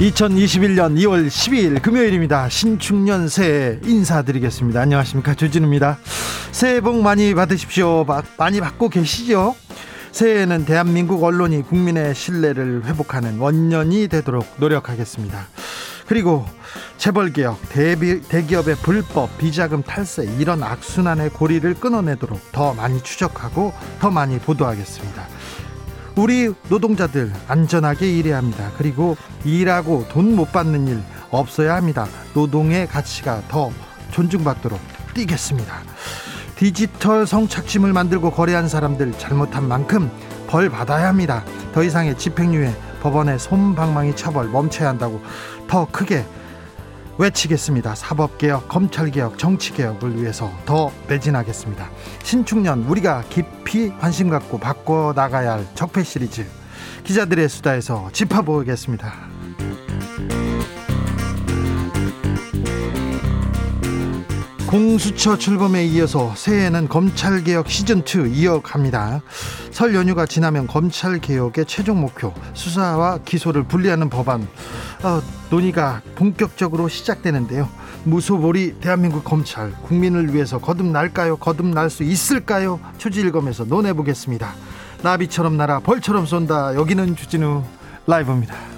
2021년 2월 12일 금요일입니다. 신축년 새해 인사드리겠습니다. 안녕하십니까. 주진우입니다. 새해 복 많이 받으십시오. 많이 받고 계시죠? 새해에는 대한민국 언론이 국민의 신뢰를 회복하는 원년이 되도록 노력하겠습니다. 그리고 재벌개혁, 대비, 대기업의 불법, 비자금 탈세 이런 악순환의 고리를 끊어내도록 더 많이 추적하고 더 많이 보도하겠습니다. 우리 노동자들 안전하게 일해야 합니다. 그리고 일하고 돈 못 받는 일 없어야 합니다. 노동의 가치가 더 존중받도록 뛰겠습니다. 디지털 성착취물 만들고 거래한 사람들 잘못한 만큼 벌 받아야 합니다. 더 이상의 집행유예, 법원의 솜방망이 처벌 멈춰야 한다고 더 크게 외치겠습니다. 사법개혁, 검찰개혁, 정치개혁을 위해서 더 매진하겠습니다. 신축년 우리가 깊이 관심 갖고 바꿔 나가야 할 적폐 시리즈 기자들의 수다에서 짚어보겠습니다. 공수처 출범에 이어서 새해에는 검찰개혁 시즌2 이어갑니다. 설 연휴가 지나면 검찰개혁의 최종 목표 수사와 기소를 분리하는 법안 어, 논의가 본격적으로 시작되는데요. 무소불위 대한민국 검찰 국민을 위해서 거듭날까요? 거듭날 수 있을까요? 초지일검에서 논해보겠습니다. 나비처럼 날아 벌처럼 쏜다. 여기는 주진우 라이브입니다.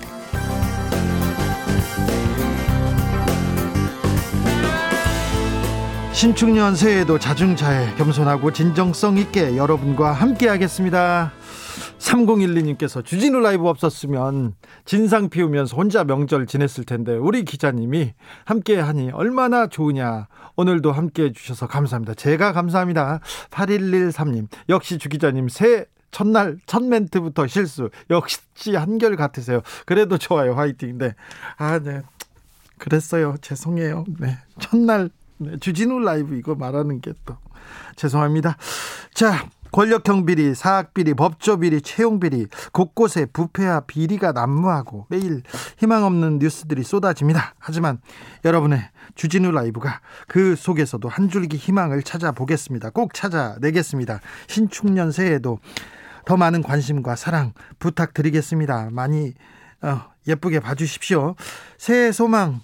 신축년 새해에도 자중자애 겸손하고 진정성 있게 여러분과 함께 하겠습니다. 3012님께서 주진우 라이브 없었으면 진상 피우면서 혼자 명절 지냈을 텐데 우리 기자님이 함께 하니 얼마나 좋으냐. 오늘도 함께 해주셔서 감사합니다. 제가 감사합니다. 8113님. 역시 주 기자님 새 첫날 첫 멘트부터 실수. 역시 한결 같으세요. 그래도 좋아요. 화이팅. 네. 아, 네. 그랬어요. 죄송해요. 네. 첫날 네, 주진우 라이브 이거 말하는 게 또 죄송합니다. 자, 권력형 비리, 사학 비리, 법조 비리, 채용 비리, 곳곳에 부패와 비리가 난무하고 매일 희망 없는 뉴스들이 쏟아집니다. 하지만 여러분의 주진우 라이브가 그 속에서도 한 줄기 희망을 찾아보겠습니다. 꼭 찾아내겠습니다. 신축년 새에도 더 많은 관심과 사랑 부탁드리겠습니다. 많이 어, 예쁘게 봐주십시오. 새해 소망 어,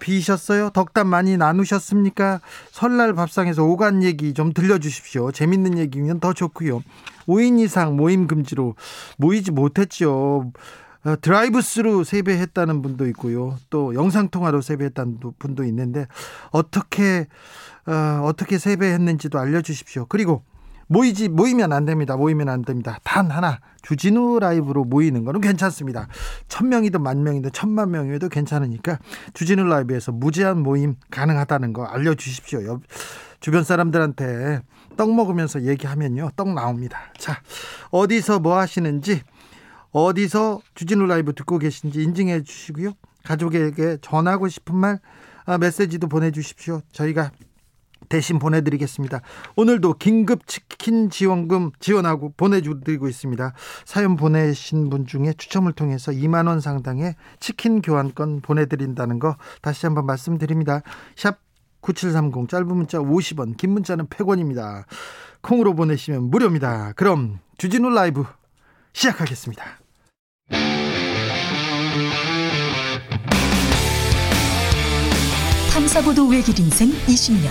비셨어요? 덕담 많이 나누셨습니까? 설날 밥상에서 오간 얘기 좀 들려주십시오. 재밌는 얘기면 더 좋고요. 5인 이상 모임 금지로 모이지 못했죠. 어, 드라이브 스루 세배했다는 분도 있고요. 또 영상 통화로 세배했다는 분도 있는데 어떻게 어, 어떻게 세배했는지도 알려 주십시오. 그리고 모이지 모이면 안 됩니다. 모이면 안 됩니다. 단 하나 주진우 라이브로 모이는 거는 괜찮습니다. 천 명이든 만 명이든 천만 명이어도 괜찮으니까 주진우 라이브에서 무제한 모임 가능하다는 거 알려주십시오. 주변 사람들한테 떡 먹으면서 얘기하면요 떡 나옵니다. 자 어디서 뭐 하시는지 어디서 주진우 라이브 듣고 계신지 인증해 주시고요. 가족에게 전하고 싶은 말 아, 메시지도 보내주십시오. 저희가 대신 보내드리겠습니다. 오늘도 긴급 치킨 지원금 지원하고 보내드리고 있습니다. 사연 보내신 분 중에 추첨을 통해서 2만 원 상당의 치킨 교환권 보내드린다는 거 다시 한번 말씀드립니다. 샵 9730 짧은 문자 50원 긴 문자는 100원입니다. 콩으로 보내시면 무료입니다. 그럼 주진우 라이브 시작하겠습니다. 탐사보도 외길 인생 20년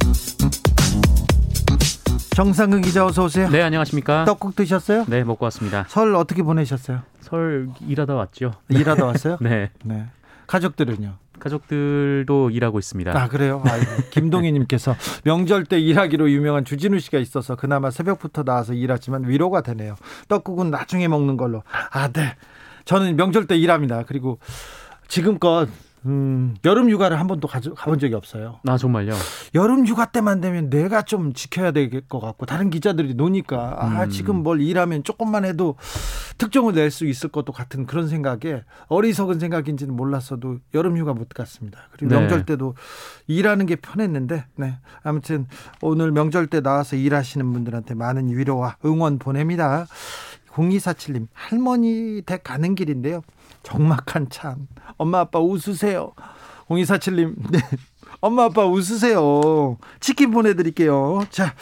정상근 기자 어서 오세요. 네, 안녕하십니까? 떡국 드셨어요? 네, 먹고 왔습니다. 설 어떻게 보내셨어요? 설 일하다 왔죠. 일하다 왔어요? 네. 네. 가족들은요? 가족들도 일하고 있습니다. 아 그래요? 김동희님께서 명절 때 일하기로 유명한 주진우 씨가 있어서 그나마 새벽부터 나와서 일하지만 위로가 되네요. 떡국은 나중에 먹는 걸로. 아 네. 저는 명절 때 일합니다. 그리고 지금껏 음, 여름 휴가를 한 번도 가져, 가본 적이 없어요. 아 정말요? 여름 휴가 때만 되면 내가 좀 지켜야 될 것 같고 다른 기자들이 노니까 아 음. 지금 뭘 일하면 조금만 해도 특종을 낼 수 있을 것도 같은 그런 생각에 어리석은 생각인지는 몰랐어도 여름 휴가 못 갔습니다. 그리고 네. 명절 때도 일하는 게 편했는데 네 아무튼 오늘 명절 때 나와서 일하시는 분들한테 많은 위로와 응원 보냅니다. 0247님 할머니 댁 가는 길인데요. 적막한 참 엄마 아빠 웃으세요. 0247님 네. 엄마 아빠 웃으세요. 치킨 보내드릴게요. 자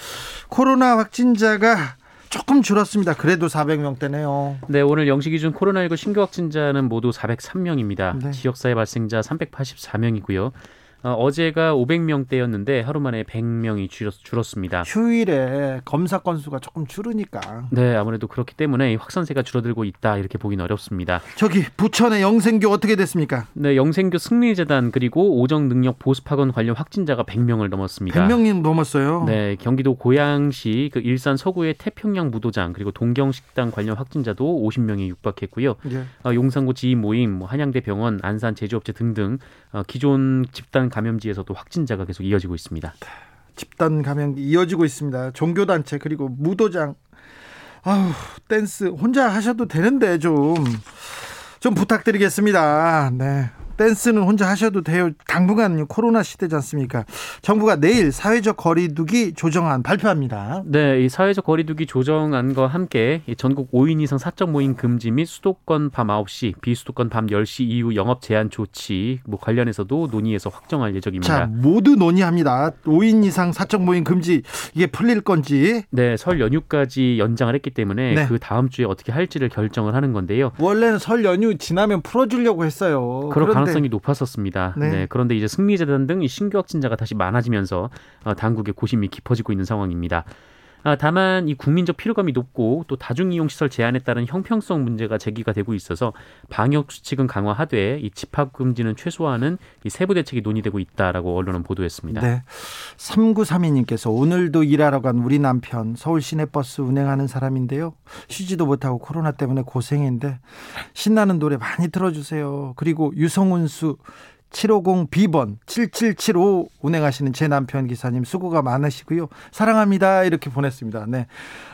코로나 확진자가 조금 줄었습니다. 그래도 400명대네요. 네, 오늘 영시 기준 코로나19 신규 확진자는 모두 403명입니다. 네. 지역사회 발생자 384명이고요. 어, 제가 500명대였는데 하루 만에 100명이 줄었, 줄었 습니다. 휴일에 검사 건수가 조금 줄으니까 네, 아무래도 그렇기 때문에 이 확산세가 줄어들고 있다 이렇게 보기는 어렵습니다. 저기 부천의 영생교 어떻게 됐습니까? 네, 영생교 승리재단 그리고 오정 능력 보습학원 관련 확진자가 100명을 넘었습니다. 100명이 넘었어요. 네, 경기도 고양시 그 일산 서구의 태평양 무도장 그리고 동경식당 관련 확진자도 50명에 육박했고요. 예. 어, 용산구 지인 모임, 뭐 한양대 병원, 안산 제조업체 등등 어, 기존 집단 감염지에서도 확진자가 계속 이어지고 있습니다. 집단 감염이 이어지고 있습니다. 종교 단체 그리고 무도장 아우 댄스 혼자 하셔도 되는데 좀좀 부탁드리겠습니다. 네. 댄스는 혼자 하셔도 돼요. 당분간 코로나 시대지 않습니까? 정부가 내일 사회적 거리두기 조정안 발표합니다. 네, 이 사회적 거리두기 조정안과 함께 이 전국 5인 이상 사적 모임 금지 및 수도권 밤 9시, 비수도권 밤 10시 이후 영업 제한 조치 뭐 관련해서도 논의해서 확정할 예정입니다. 자, 모두 논의합니다. 5인 이상 사적 모임 금지 이게 풀릴 건지 네, 설 연휴까지 연장을 했기 때문에 네. 그 다음 주에 어떻게 할지를 결정을 하는 건데요. 원래는 설 연휴 지나면 풀어주려고 했어요. 그럴 그런데 가능성이 높았었습니다. 네. 네. 그런데 이제 승리재단 등이 신규 확진자가 다시 많아지면서 어, 당국의 고심이 깊어지고 있는 상황입니다. 아, 다만 이 국민적 피로감이 높고 또 다중이용시설 제한에 따른 형평성 문제가 제기가 되고 있어서 방역 수칙은 강화하되 이 집합 금지는 최소화하는 이 세부 대책이 논의되고 있다라고 언론은 보도했습니다. 네. 3932님께서 오늘도 일하러 간 우리 남편 서울 시내버스 운행하는 사람인데요. 쉬지도 못하고 코로나 때문에 고생인데 신나는 노래 많이 틀어주세요. 그리고 유성운수 750B번 7775 운행하시는 제 남편 기사님 수고가 많으시고요. 사랑합니다. 이렇게 보냈습니다. 네.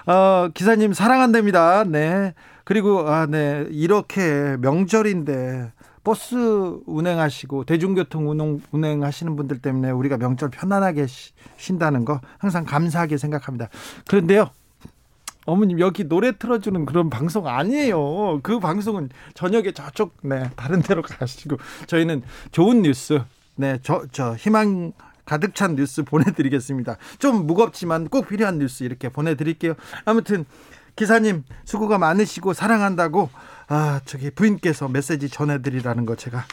어, 기사님 사랑한답니다. 네. 그리고 아, 네. 이렇게 명절인데 버스 운행하시고 대중교통 운행, 운행하시는 분들 때문에 우리가 명절 편안하게 쉬, 쉰다는 거 항상 감사하게 생각합니다. 그런데요. 어머님 여기 노래 틀어주는 그런 방송 아니에요. 그 방송은 저녁에 저쪽 네 다른 데로 가시고 저희는 좋은 뉴스 네저 저 희망 가득 찬 뉴스 보내드리겠습니다. 좀 무겁지만 꼭 필요한 뉴스 이렇게 보내드릴게요. 아무튼 기사님 수고가 많으시고 사랑한다고 아 저기 부인께서 메시지 전해드리라는 거 제가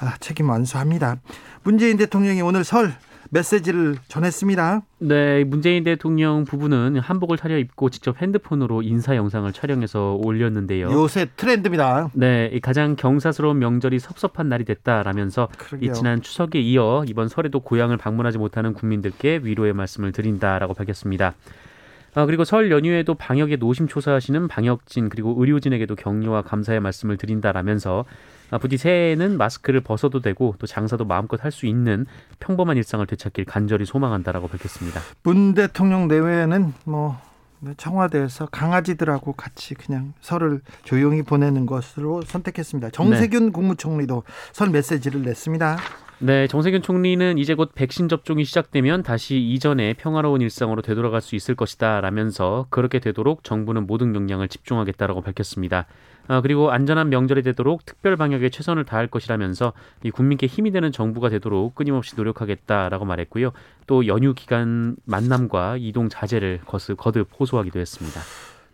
아, 책임 완수합니다. 문재인 대통령이 오늘 설 메시지를 전했습니다. 네, 문재인 대통령 부부는 한복을 차려입고 직접 핸드폰으로 인사 영상을 촬영해서 올렸는데요. 요새 트렌드입니다. 네, 이 가장 경사스러운 명절이 섭섭한 날이 됐다라면서 그러게요. 이 지난 추석에 이어 이번 설에도 고향을 방문하지 못하는 국민들께 위로의 말씀을 드린다라고 밝혔습니다. 아, 그리고 설 연휴에도 방역에 노심초사하시는 방역진 그리고 의료진에게도 격려와 감사의 말씀을 드린다라면서 아, 부디 새해에는 마스크를 벗어도 되고 또 장사도 마음껏 할 수 있는 평범한 일상을 되찾길 간절히 소망한다라고 밝혔습니다. 문 대통령 내외에는 뭐 청와대에서 강아지들하고 같이 그냥 설을 조용히 보내는 것으로 선택했습니다. 정세균 국무총리도 설 메시지를 냈습니다. 네, 정세균 총리는 이제 곧 백신 접종이 시작되면 다시 이전의 평화로운 일상으로 되돌아갈 수 있을 것이다 라면서 그렇게 되도록 정부는 모든 역량을 집중하겠다라고 밝혔습니다. 아, 그리고 안전한 명절이 되도록 특별 방역에 최선을 다할 것이라면서 이 국민께 힘이 되는 정부가 되도록 끊임없이 노력하겠다라고 말했고요. 또 연휴 기간 만남과 이동 자제를 거듭 호소하기도 했습니다.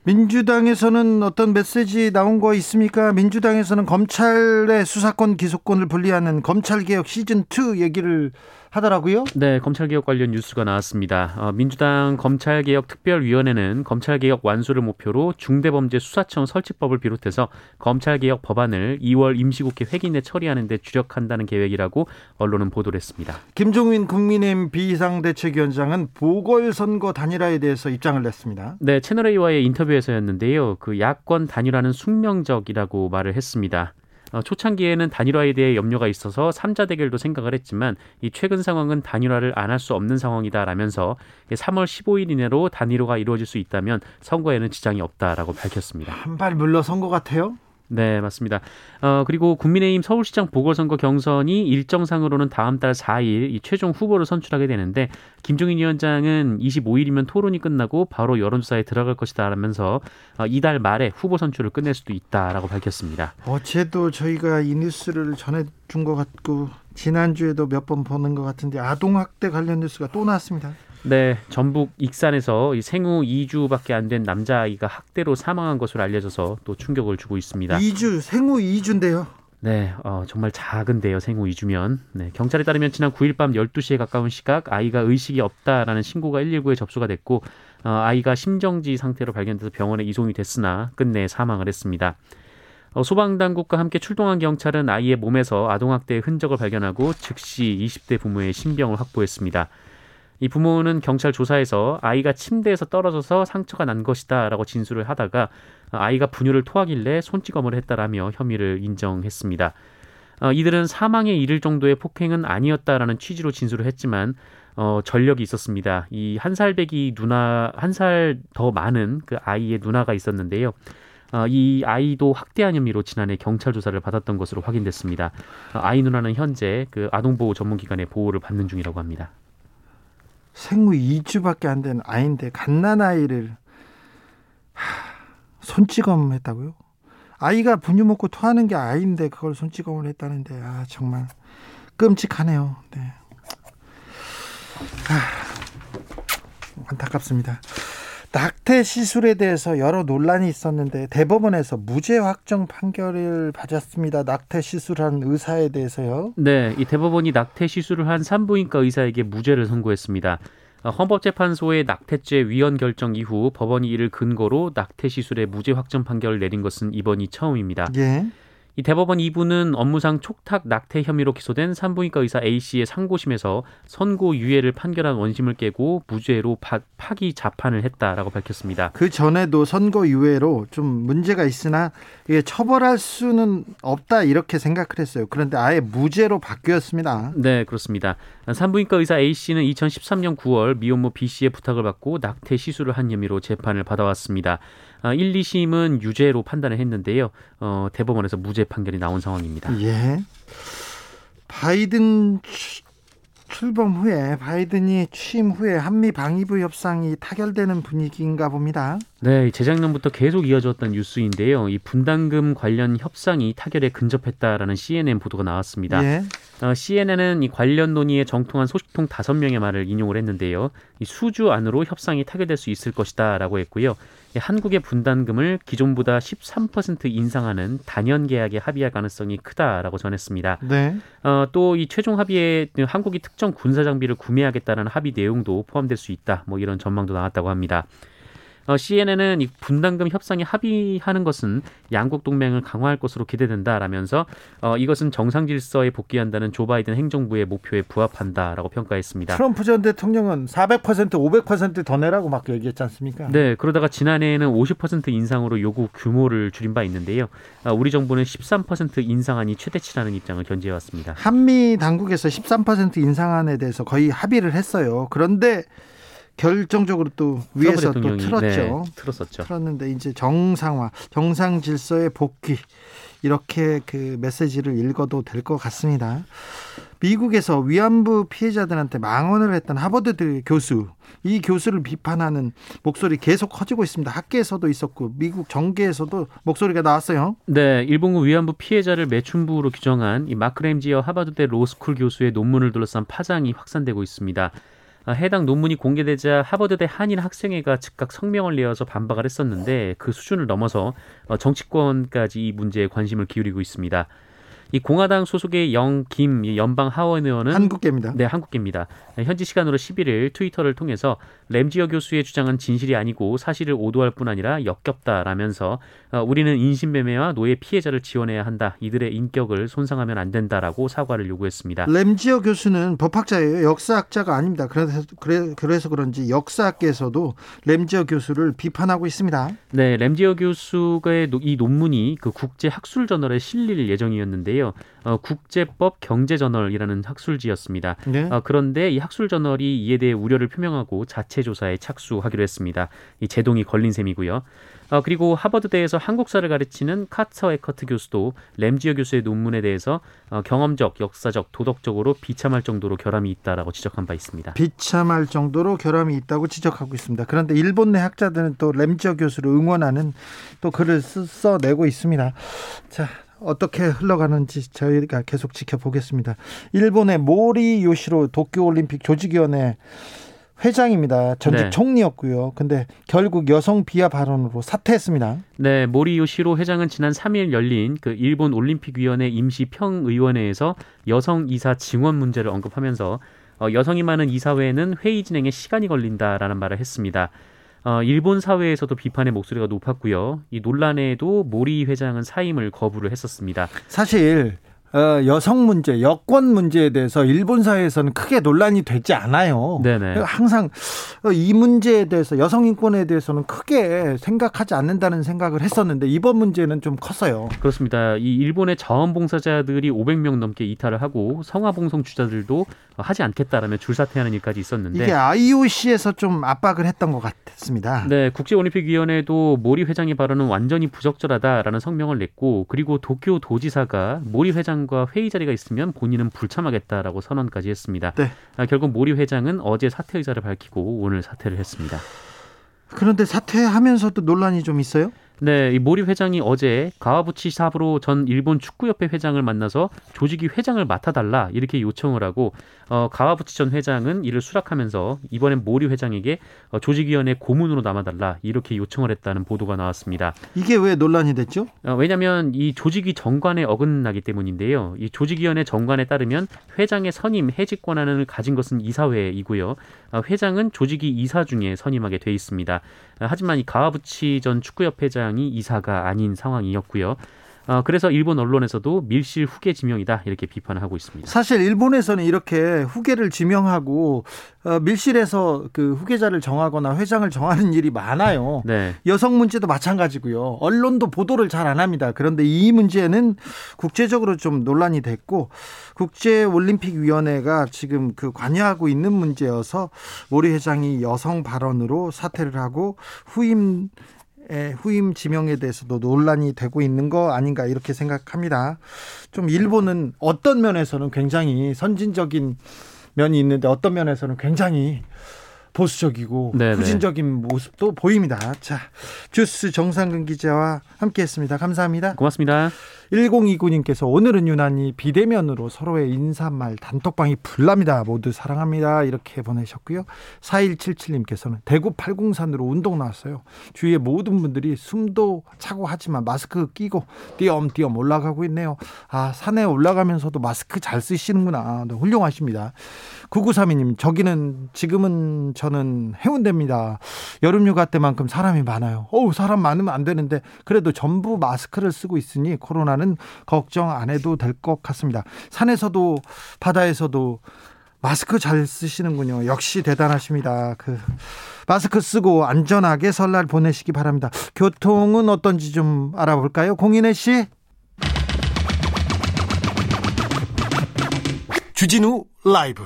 민주당에서는 어떤 메시지 나온 거 있습니까? 민주당에서는 검찰의 수사권 기소권을 분리하는 검찰개혁 시즌 2 얘기를 하더라고요. 네, 검찰개혁 관련 뉴스가 나왔습니다. 어, 민주당 검찰개혁특별위원회는 검찰개혁 완수를 목표로 중대범죄수사청 설치법을 비롯해서 검찰개혁 법안을 2월 임시국회 회기 내 처리하는 데 주력한다는 계획이라고 언론은 보도를 했습니다. 김종인 국민의힘 비상대책위원장은 보궐선거 단일화에 대해서 입장을 냈습니다. 네, 채널A와의 인터뷰에서였는데요. 그 야권 단일화는 숙명적이라고 말을 했습니다. 어, 초창기에는 단일화에 대해 염려가 있어서 삼자 대결도 생각을 했지만 이 최근 상황은 단일화를 안 할 수 없는 상황이다라면서 3월 15일 이내로 단일화가 이루어질 수 있다면 선거에는 지장이 없다라고 밝혔습니다. 한 발 물러 선 것 같아요. 네, 맞습니다. 어, 그리고 국민의힘 서울시장 보궐선거 경선이 일정상으로는 다음 달 4일 이 최종 후보를 선출하게 되는데 김종인 위원장은 25일이면 토론이 끝나고 바로 여론조사에 들어갈 것이다 라면서 어, 이달 말에 후보 선출을 끝낼 수도 있다라고 밝혔습니다. 어제도 저희가 이 뉴스를 전해준 것 같고 지난주에도 몇 번 보는 것 같은데 아동학대 관련 뉴스가 또 나왔습니다. 네, 전북 익산에서 생후 2주밖에 안 된 남자아이가 학대로 사망한 것으로 알려져서 또 충격을 주고 있습니다. 2주, 생후 2주인데요. 네, 어, 정말 작은데요, 생후 2주면. 네, 경찰에 따르면 지난 9일 밤 12시에 가까운 시각 아이가 의식이 없다라는 신고가 119에 접수가 됐고 어, 아이가 심정지 상태로 발견돼서 병원에 이송이 됐으나 끝내 사망을 했습니다. 어, 소방당국과 함께 출동한 경찰은 아이의 몸에서 아동학대의 흔적을 발견하고 즉시 20대 부모의 신병을 확보했습니다. 이 부모는 경찰 조사에서 아이가 침대에서 떨어져서 상처가 난 것이다라고 진술을 하다가 아이가 분유를 토하길래 손찌검을 했다라며 혐의를 인정했습니다. 어, 이들은 사망에 이를 정도의 폭행은 아니었다라는 취지로 진술을 했지만 어, 전력이 있었습니다. 이 한 살배기 누나 한 살 더 많은 그 아이의 누나가 있었는데요. 어, 이 아이도 학대한 혐의로 지난해 경찰 조사를 받았던 것으로 확인됐습니다. 어, 아이 누나는 현재 그 아동보호 전문기관의 보호를 받는 중이라고 합니다. 생후 2주밖에 안 된 아이인데 갓난 아이를 손찌검 했다고요? 아이가 분유 먹고 토하는 게 아이인데 그걸 손찌검을 했다는데 아 정말 끔찍하네요. 네. 아, 안타깝습니다. 낙태 시술에 대해서 여러 논란이 있었는데 대법원에서 무죄 확정 판결을 받았습니다. 낙태 시술한 의사에 대해서요. 네, 이 대법원이 낙태 시술을 한 산부인과 의사에게 무죄를 선고했습니다. 헌법재판소의 낙태죄 위헌 결정 이후 법원이 이를 근거로 낙태 시술의 무죄 확정 판결을 내린 것은 이번이 처음입니다. 예. 이 대법원 2부는 업무상 촉탁 낙태 혐의로 기소된 산부인과 의사 A 씨의 상고심에서 선고 유예를 판결한 원심을 깨고 무죄로 파, 파기 자판을 했다라고 밝혔습니다. 그 전에도 선고 유예로 좀 문제가 있으나 이게 처벌할 수는 없다 이렇게 생각을 했어요. 그런데 아예 무죄로 바뀌었습니다. 네, 그렇습니다. 산부인과 의사 A 씨는 2013년 9월 미혼모 B 씨의 부탁을 받고 낙태 시술을 한 혐의로 재판을 받아왔습니다. 1, 2심은 유죄로 판단을 했는데요. 어, 대법원에서 무죄 판결이 나온 상황입니다. 예. 바이든 출범 후에 바이든이 취임 후에 한미 방위부 협상이 타결되는 분위기인가 봅니다. 네, 재작년부터 계속 이어졌던 뉴스인데요. 이 분담금 관련 협상이 타결에 근접했다라는 CNN 보도가 나왔습니다. 예. 어, CNN은 이 관련 논의에 정통한 소식통 다섯 명의 말을 인용을 했는데요. 이 수주 안으로 협상이 타결될 수 있을 것이다라고 했고요. 한국의 분담금을 기존보다 13% 인상하는 단연 계약에 합의할 가능성이 크다라고 전했습니다. 네. 어, 또 이 최종 합의에 한국이 특정 군사 장비를 구매하겠다는 합의 내용도 포함될 수 있다. 뭐 이런 전망도 나왔다고 합니다. 어, CNN은 이 분담금 협상에 합의하는 것은 양국 동맹을 강화할 것으로 기대된다라면서 어, 이것은 정상 질서에 복귀한다는 조 바이든 행정부의 목표에 부합한다라고 평가했습니다. 트럼프 전 대통령은 400% 500%더 내라고 막 얘기했지 않습니까? 네, 그러다가 지난해에는 50% 인상으로 요구 규모를 줄인 바 있는데요. 어, 우리 정부는 13% 인상안이 최대치라는 입장을 견지해 왔습니다. 한미 당국에서 13% 인상안에 대해서 거의 합의를 했어요. 그런데 결정적으로 또 위에서 또 틀었죠. 네, 틀었었죠. 틀었는데 이제 정상화, 정상 질서의 복귀 이렇게 그 메시지를 읽어도 될 것 같습니다. 미국에서 위안부 피해자들한테 망언을 했던 하버드 교수, 이 교수를 비판하는 목소리 계속 커지고 있습니다. 학계에서도 있었고 미국 정계에서도 목소리가 나왔어요. 네, 일본군 위안부 피해자를 매춘부로 규정한 이 마크 램지어 하버드대 로스쿨 교수의 논문을 둘러싼 파장이 확산되고 있습니다. 아, 해당 논문이 공개되자 하버드대 한인 학생회가 즉각 성명을 내어서 반박을 했었는데 그 수준을 넘어서 어, 정치권까지 이 문제에 관심을 기울이고 있습니다. 이 공화당 소속의 영김 연방 하원 의원은 한국계입니다. 네, 한국계입니다. 현지 시간으로 11일 트위터를 통해서 램지어 교수의 주장은 진실이 아니고 사실을 오도할 뿐 아니라 역겹다라면서 어, 우리는 인신매매와 노예 피해자를 지원해야 한다. 이들의 인격을 손상하면 안 된다라고 사과를 요구했습니다. 램지어 교수는 법학자예요. 역사학자가 아닙니다. 그래서 그래, 그래서 그런지 역사학계에서도 램지어 교수를 비판하고 있습니다. 네, 램지어 교수의 이 논문이 그 국제 학술 저널에 실릴 예정이었는데요. 어, 국제법 경제저널이라는 학술지였습니다. 네. 어, 그런데 이 학술저널이 이에 대해 우려를 표명하고 자체 조사에 착수하기로 했습니다. 이 제동이 걸린 셈이고요. 어, 그리고 하버드대에서 한국사를 가르치는 카처 에커트 교수도 램지어 교수의 논문에 대해서 어, 경험적, 역사적, 도덕적으로 비참할 정도로 결함이 있다라고 지적한 바 있습니다. 비참할 정도로 결함이 있다고 지적하고 있습니다. 그런데 일본 내 학자들은 또 램지어 교수를 응원하는 또 글을 써내고 있습니다. 자, 어떻게 흘러가는지 저희가 계속 지켜보겠습니다. 일본의 모리 요시로 도쿄올림픽 조직위원회 회장입니다. 전직 네. 총리였고요. 근데 결국 여성 비하 발언으로 사퇴했습니다. 네, 모리 요시로 회장은 지난 3일 열린 그 일본 올림픽위원회 임시 평의원회에서 여성 이사 증원 문제를 언급하면서 어, 여성이 많은 이사회에는 회의 진행에 시간이 걸린다라는 말을 했습니다. 어, 일본 사회에서도 비판의 목소리가 높았고요. 이 논란에도 모리 회장은 사임을 거부를 했었습니다. 사실 어, 여성 문제, 여권 문제에 대해서 일본 사회에서는 크게 논란이 되지 않아요. 네네. 항상 어, 이 문제에 대해서 여성 인권에 대해서는 크게 생각하지 않는다는 생각을 했었는데 이번 문제는 좀 컸어요. 그렇습니다. 이 일본의 자원봉사자들이 500명 넘게 이탈을 하고 성화봉송 주자들도 하지 않겠다라며 줄사퇴하는 일까지 있었는데 이게 IOC에서 좀 압박을 했던 것 같습니다. 네, 국제올림픽위원회도 모리 회장의 발언은 완전히 부적절하다라는 성명을 냈고 그리고 도쿄 도지사가 모리 회장 회장과 회의 자리가 있으면 본인은 불참하겠다라고 선언까지 했습니다. 네. 아, 결국 모리 회장은 어제 사퇴 의사를 밝히고 오늘 사퇴를 했습니다. 그런데 사퇴하면서도 논란이 좀 있어요? 네, 이 모리 회장이 어제 가와부치 사브로 전 일본 축구협회 회장을 만나서 조직위 회장을 맡아달라 이렇게 요청을 하고 어, 가와부치 전 회장은 이를 수락하면서 이번엔 모리 회장에게 어, 조직위원회 고문으로 남아달라 이렇게 요청을 했다는 보도가 나왔습니다. 이게 왜 논란이 됐죠? 어, 왜냐하면 이 조직위 정관에 어긋나기 때문인데요. 이 조직위원회 정관에 따르면 회장의 선임 해직 권한을 가진 것은 이사회이고요. 어, 회장은 조직위 이사 중에 선임하게 돼 있습니다. 어, 하지만 이 가와부치 전 축구협회장 이 이사가 아닌 상황이었고요. 어, 그래서 일본 언론에서도 밀실 후계 지명이다 이렇게 비판을 하고 있습니다. 사실 일본에서는 이렇게 후계를 지명하고 어, 밀실에서 그 후계자를 정하거나 회장을 정하는 일이 많아요. 네. 여성 문제도 마찬가지고요. 언론도 보도를 잘 안 합니다. 그런데 이 문제는 국제적으로 좀 논란이 됐고 국제 올림픽 위원회가 지금 그 관여하고 있는 문제여서 모리 회장이 여성 발언으로 사퇴를 하고 후임 후임 지명에 대해서도 논란이 되고 있는 거 아닌가 이렇게 생각합니다. 좀 일본은 어떤 면에서는 굉장히 선진적인 면이 있는데 어떤 면에서는 굉장히 보수적이고 네네. 후진적인 모습도 보입니다. 자, 주스 정상근 기자와 함께했습니다. 감사합니다. 고맙습니다. 1029님께서 오늘은 유난히 비대면으로 서로의 인사말 단톡방이 불납니다. 모두 사랑합니다. 이렇게 보내셨고요. 4177님께서는 대구 팔공산으로 운동 나왔어요. 주위에 모든 분들이 숨도 차고 하지만 마스크 끼고 띄엄띄엄 올라가고 있네요. 아, 산에 올라가면서도 마스크 잘 쓰시는구나. 훌륭하십니다. 9932님, 저기는 지금은 저는 해운대입니다. 여름휴가 때만큼 사람이 많아요. 어우, 사람 많으면 안 되는데 그래도 전부 마스크를 쓰고 있으니 코로나는 걱정 안 해도 될 것 같습니다. 산에서도 바다에서도 마스크 잘 쓰시는군요. 역시 대단하십니다. 그 마스크 쓰고 안전하게 설날 보내시기 바랍니다. 교통은 어떤지 좀 알아볼까요? 공인혜 씨. 주진우 라이브.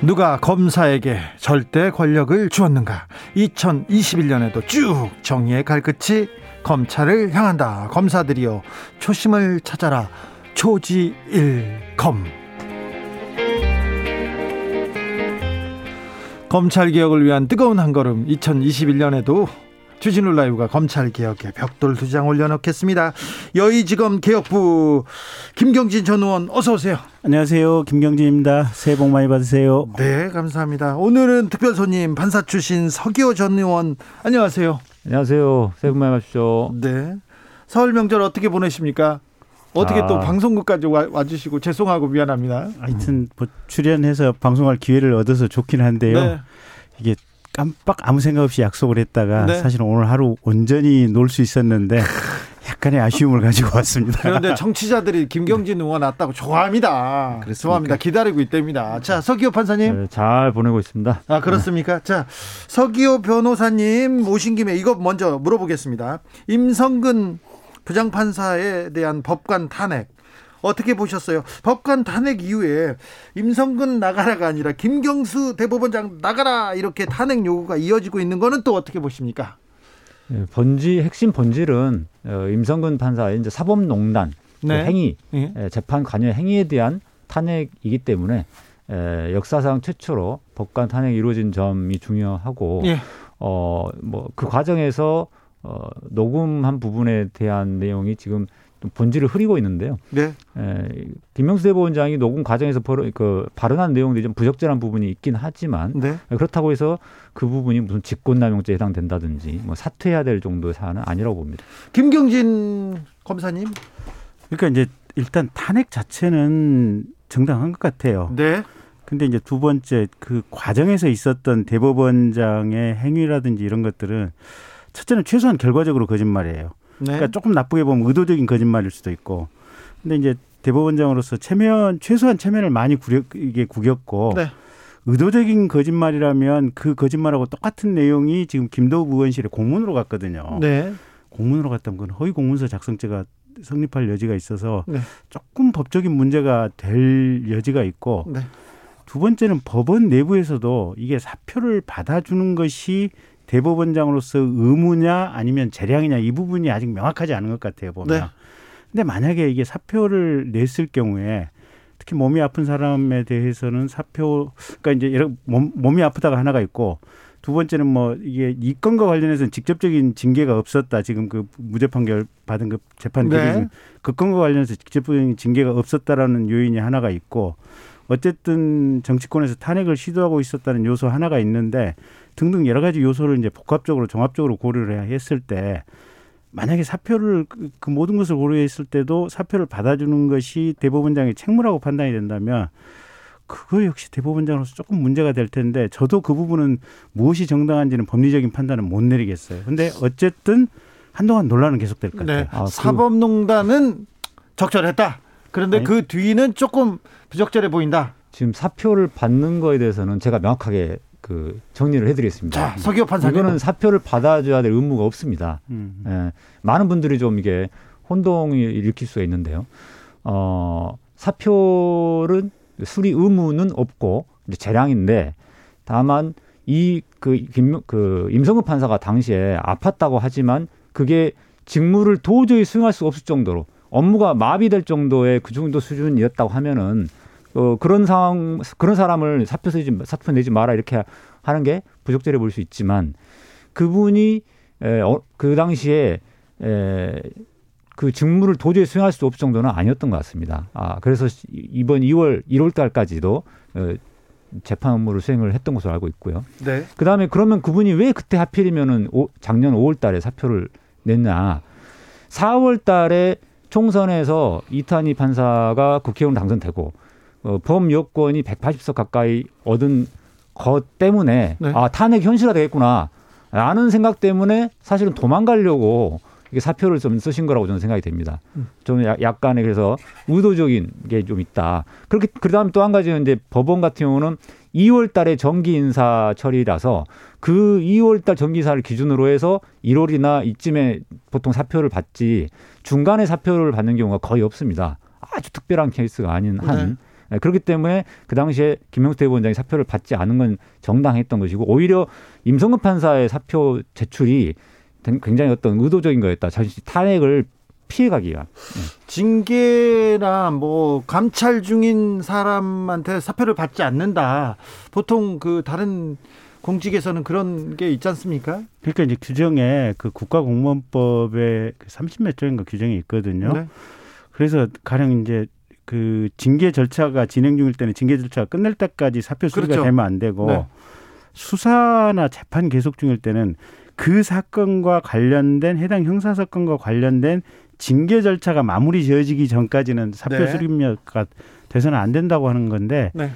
누가 검사에게 절대 권력을 주었는가? 2021년에도 쭉 정의의 갈끝이 검찰을 향한다. 검사들이여 초심을 찾아라. 초지일검. 검찰 개혁을 위한 뜨거운 한 걸음 2021년에도 주진우 라이브가 검찰 개혁에 벽돌 두 장 올려놓겠습니다. 여의지검 개혁부 김경진 전 의원 어서 오세요. 안녕하세요. 김경진입니다. 새해 복 많이 받으세요. 네, 감사합니다. 오늘은 특별 손님 판사 출신 서기호 전 의원 안녕하세요. 안녕하세요. 새해 복 많이 받으십시오. 네. 설 명절 어떻게 보내십니까? 어떻게 아. 또 방송국까지 와, 와주시고 죄송하고 미안합니다. 하여튼 뭐 출연해서 방송할 기회를 얻어서 좋긴 한데요. 네. 이게 깜빡 아무 생각 없이 약속을 했다가 네. 사실은 오늘 하루 온전히 놀 수 있었는데 약간의 아쉬움을 가지고 왔습니다. 그런데 정치자들이 김경진 의원 왔다고 좋아합니다. 그렇습니까? 좋아합니다. 기다리고 있답니다. 자, 서기호 판사님. 네, 잘 보내고 있습니다. 아, 그렇습니까? 자, 서기호 변호사님 모신 김에 이거 먼저 물어보겠습니다. 임성근 부장판사에 대한 법관 탄핵. 어떻게 보셨어요? 법관 탄핵 이후에 임성근 나가라가 아니라 김경수 대법원장 나가라 이렇게 탄핵 요구가 이어지고 있는 거는 또 어떻게 보십니까? 네, 본질 핵심 본질은 어, 임성근 판사의 이제 사법농단 그 네. 행위, 예. 에, 재판 관여 행위에 대한 탄핵이기 때문에 에, 역사상 최초로 법관 탄핵이 이루어진 점이 중요하고 예. 어뭐 그 과정에서 어, 녹음한 부분에 대한 내용이 지금 좀 본질을 흐리고 있는데요. 네. 에, 김명수 대법원장이 녹음 과정에서 벌, 그 발언한 내용들이 좀 부적절한 부분이 있긴 하지만 네. 그렇다고 해서 그 부분이 무슨 직권남용죄에 해당된다든지 뭐 사퇴해야 될 정도의 사안은 아니라고 봅니다. 김경진 검사님. 그러니까 이제 일단 탄핵 자체는 정당한 것 같아요. 네. 근데 이제 두 번째 그 과정에서 있었던 대법원장의 행위라든지 이런 것들은 첫째는 최소한 결과적으로 거짓말이에요. 네. 그러니까 조금 나쁘게 보면 의도적인 거짓말일 수도 있고. 근데 이제 대법원장으로서 체면 최소한 체면을 많이 구려 이게 구겼고 네. 의도적인 거짓말이라면 그 거짓말하고 똑같은 내용이 지금 김도우 의원실에 공문으로 갔거든요. 네. 공문으로 갔다면 그건 허위 공문서 작성죄가 성립할 여지가 있어서 네. 조금 법적인 문제가 될 여지가 있고 네. 두 번째는 법원 내부에서도 이게 사표를 받아주는 것이 대법원장으로서 의무냐 아니면 재량이냐 이 부분이 아직 명확하지 않은 것 같아요 보면. 네. 근데 만약에 이게 사표를 냈을 경우에 특히 몸이 아픈 사람에 대해서는 사표 그러니까 이제 이런 몸, 몸이 아프다가 하나가 있고 두 번째는 뭐 이게 이 건과 관련해서는 직접적인 징계가 없었다 지금 그 무죄 판결 받은 그 재판 네. 기준 중그 건과 관련해서 직접적인 징계가 없었다라는 요인이 하나가 있고 어쨌든 정치권에서 탄핵을 시도하고 있었다는 요소 하나가 있는데 등등 여러 가지 요소를 이제 복합적으로 종합적으로 고려를 해야 했을 때 만약에 사표를 그- 그 모든 것을 고려했을 때도 사표를 받아주는 것이 대법원장의 책무라고 판단이 된다면 그거 역시 대법원장으로서 조금 문제가 될 텐데 저도 그 부분은 무엇이 정당한지는 법리적인 판단은 못 내리겠어요. 근데 어쨌든 한동안 논란은 계속될 것 같아요. 네. 아, 그- 사법농단은 적절했다. 그런데 아니. 그 뒤는 조금 부적절해 보인다. 지금 사표를 받는 거에 대해서는 제가 명확하게 그 정리를 해드리겠습니다. 자, 서기호 판사님. 이거는 사표를 받아줘야 될 의무가 없습니다. 음. 예, 많은 분들이 좀 이게 혼동이 일으킬 수가 있는데요. 어, 사표는 수리 의무는 없고 재량인데 다만 이그 그 임성근 판사가 당시에 아팠다고 하지만 그게 직무를 도저히 수행할 수 없을 정도로 업무가 마비될 정도의 그 정도 수준이었다고 하면은 어, 그런 상황 그런 사람을 사표 쓰지 사표 내지 마라 이렇게 하는 게 부적절해 보일 수 있지만 그분이 에, 어, 그 당시에 에, 그 직무를 도저히 수행할 수 없을 정도는 아니었던 것 같습니다. 아 그래서 이- 이번 2월 1월 달까지도 어, 재판 업무를 수행을 했던 것으로 알고 있고요. 네. 그 다음에 그러면 그분이 왜 그때 하필이면은 오- 작년 5월 달에 사표를 냈냐. 4월 달에 총선에서 이탄희 판사가 국회의원 당선되고 어, 범 여권이 180석 가까이 얻은 것 때문에 네. 아 탄핵 현실화 되겠구나 라는 생각 때문에 사실은 도망가려고 이게 사표를 좀 쓰신 거라고 저는 생각이 됩니다. 저는 야- 약간의 그래서 의도적인 게 좀 있다. 그렇게 그다음에 또한 가지는 이제 법원 같은 경우는 2월 달에 정기 인사 처리라서 그 2월 달 정기 인사를 기준으로 해서 1월이나 이쯤에 보통 사표를 받지 중간에 사표를 받는 경우가 거의 없습니다. 아주 특별한 케이스가 아닌 한. 네, 그렇기 때문에 그 당시에 김명수 대법원장이 사표를 받지 않은 건 정당했던 것이고 오히려 임성근 판사의 사표 제출이 굉장히 어떤 의도적인 거였다. 자신이 탄핵을 피해가기 위한. 징계나 뭐 감찰 중인 사람한테 사표를 받지 않는다. 보통 그 다른 공직에서는 그런 게 있지 않습니까? 그러니까 이제 규정에 그 국가공무원법에 그 30몇 조인가 규정이 있거든요. 네. 그래서 가령 이제 그 징계 절차가 진행 중일 때는 징계 절차가 끝날 때까지 사표 수리가 그렇죠. 되면 안 되고 네. 수사나 재판 계속 중일 때는 그 사건과 관련된 해당 형사 사건과 관련된 징계 절차가 마무리 지어지기 전까지는 사표 네. 수리가 돼서는 안 된다고 하는 건데 네.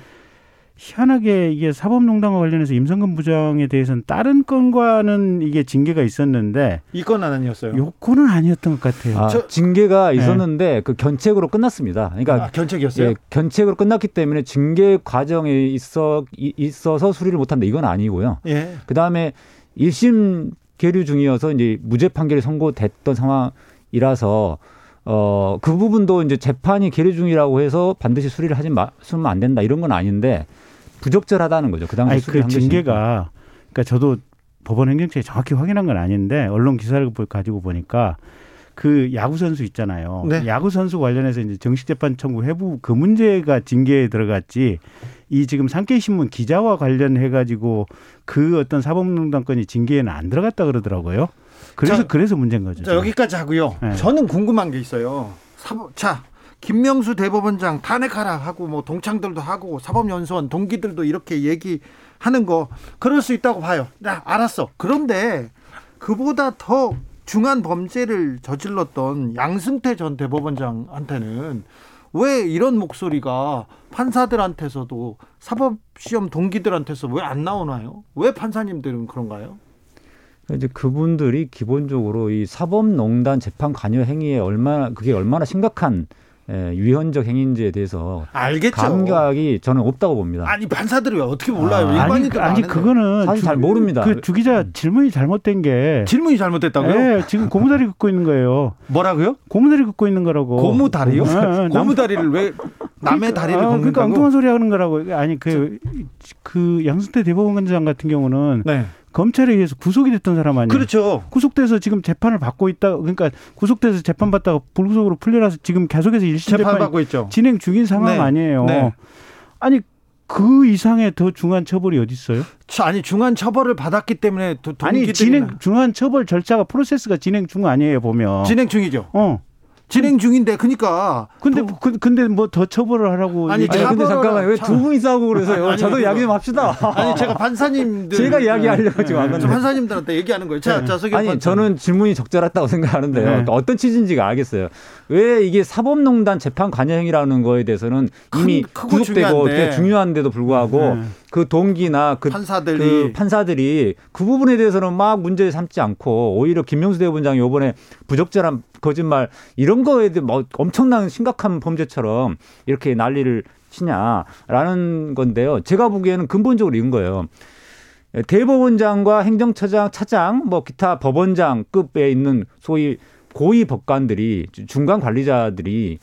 희한하게 이게 사법농단과 관련해서 임성근 부장에 대해서는 다른 건과는 이게 징계가 있었는데 이 건 아니었어요. 요거는 아니었던 것 같아요. 아, 저- 징계가 있었는데 그 견책으로 끝났습니다. 그러니까 아, 견책이었어요. 예, 견책으로 끝났기 때문에 징계 과정에 있어 이- 있어서 수리를 못한다 이건 아니고요. 예. 그 다음에 1심 계류 중이어서 이제 무죄 판결이 선고됐던 상황이라서 어, 그 부분도 이제 재판이 계류 중이라고 해서 반드시 수리를 하지 마, 수면 안 된다 이런 건 아닌데 부적절하다는 거죠. 그 당시 아니 그. 징계가 그러니까 저도 법원 행정처에 정확히 확인한 건 아닌데 언론 기사를 보- 가지고 보니까 그 야구 선수 있잖아요. 네. 야구 선수 관련해서 이제 정식 재판 청구 회부 그 문제가 징계에 들어갔지. 이 지금 상케이 신문 기자와 관련해 가지고 그 어떤 사법농단 건이 징계에는 안 들어갔다 그러더라고요. 그래서 자, 그래서 문제인 거죠. 자, 여기까지 하고요. 네. 저는 궁금한 게 있어요. 사법, 자, 김명수 대법원장 탄핵하라 하고 뭐 동창들도 하고 사법연수원 동기들도 이렇게 얘기하는 거 그럴 수 있다고 봐요. 나 알았어. 그런데 그보다 더 중한 범죄를 저질렀던 양승태 전 대법원장한테는 왜 이런 목소리가 판사들한테서도 사법시험 동기들한테서 왜 안 나오나요? 왜 판사님들은 그런가요? 이제 그분들이 기본적으로 이 사법농단 재판 관여 행위에 얼마나 그게 얼마나 심각한 예, 위헌적 행위인지에 대해서 알겠죠. 감각이 저는 없다고 봅니다. 아니 판사들이 왜 어떻게 몰라요? 아, 아니, 아니 그거는 사실 잘 모릅니다. 그 주기자 질문이 잘못된 게 질문이 잘못됐다고요? 예, 지금 고무다리 긋고 있는 거예요. 뭐라고요? 고무다리 긋고 있는 거라고. 고무다리요? 남- 고무다리를 왜 남의 그러니까, 다리를 아? 그러니까 엉뚱한 소리 하는 거라고. 아니 그, 그 양승태 대법원장 같은 경우는 네, 검찰에 의해서 구속이 됐던 사람 아니에요. 그렇죠. 구속돼서 지금 재판을 받고 있다. 그러니까 구속돼서 재판 받다가 불구속으로 풀려나서 지금 계속해서 일심 재판 받고 있죠. 진행 중인 상황 네. 아니에요. 네. 아니 그 이상의 더 중한 처벌이 어디 있어요? 저- 아니 중한 처벌을 받았기 때문에 도, 아니 진행 중한 처벌 절차가 프로세스가 진행 중 아니에요 보면. 진행 중이죠. 어. 진행 중인데 그러니까 근데 그, 근데 뭐 더 처벌을 하라고 아니, 아니 근데 잠깐만 왜 차- 두 분이 싸우고 그러세요? 아니, 저도 이야기 좀 합시다. 아니 제가 판사님들 제가 이야기하려고 지금 건데. 판사님들한테 얘기하는 거예요. 자, 자, 서경 아니. 저는 질문이 적절했다고 생각하는데요. 네. 그러니까 어떤 취지인지가 알겠어요. 왜 이게 사법농단 재판 관여 행위라는 거에 대해서는 이미 구속되고 중요한데. 중요한데도 불구하고 네. 그 동기나 그, 판사들이 그 판사들이 그 부분에 대해서는 막 문제 삼지 않고 오히려 김명수 대법원장이 이번에 부적절한 거짓말 이런 거에 대해 뭐 엄청난 심각한 범죄처럼 이렇게 난리를 치냐라는 건데요. 제가 보기에는 근본적으로 이런 거예요. 대법원장과 행정처장, 차장, 뭐 기타 법원장급에 있는 소위 고위 법관들이 중간 관리자들이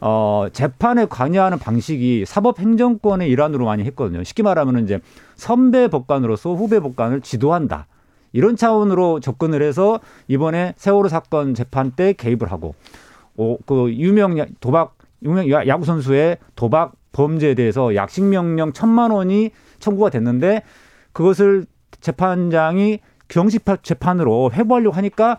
어 재판에 관여하는 방식이 사법 행정권의 일환으로 많이 했거든요. 쉽게 말하면 이제 선배 법관으로서 후배 법관을 지도한다. 이런 차원으로 접근을 해서 이번에 세월호 사건 재판 때 개입을 하고 어, 그 유명 야- 도박 유명 야- 야구 선수의 도박 범죄에 대해서 약식 명령 천만 원이 청구가 됐는데 그것을 재판장이 경식 재판으로 회부하려고 하니까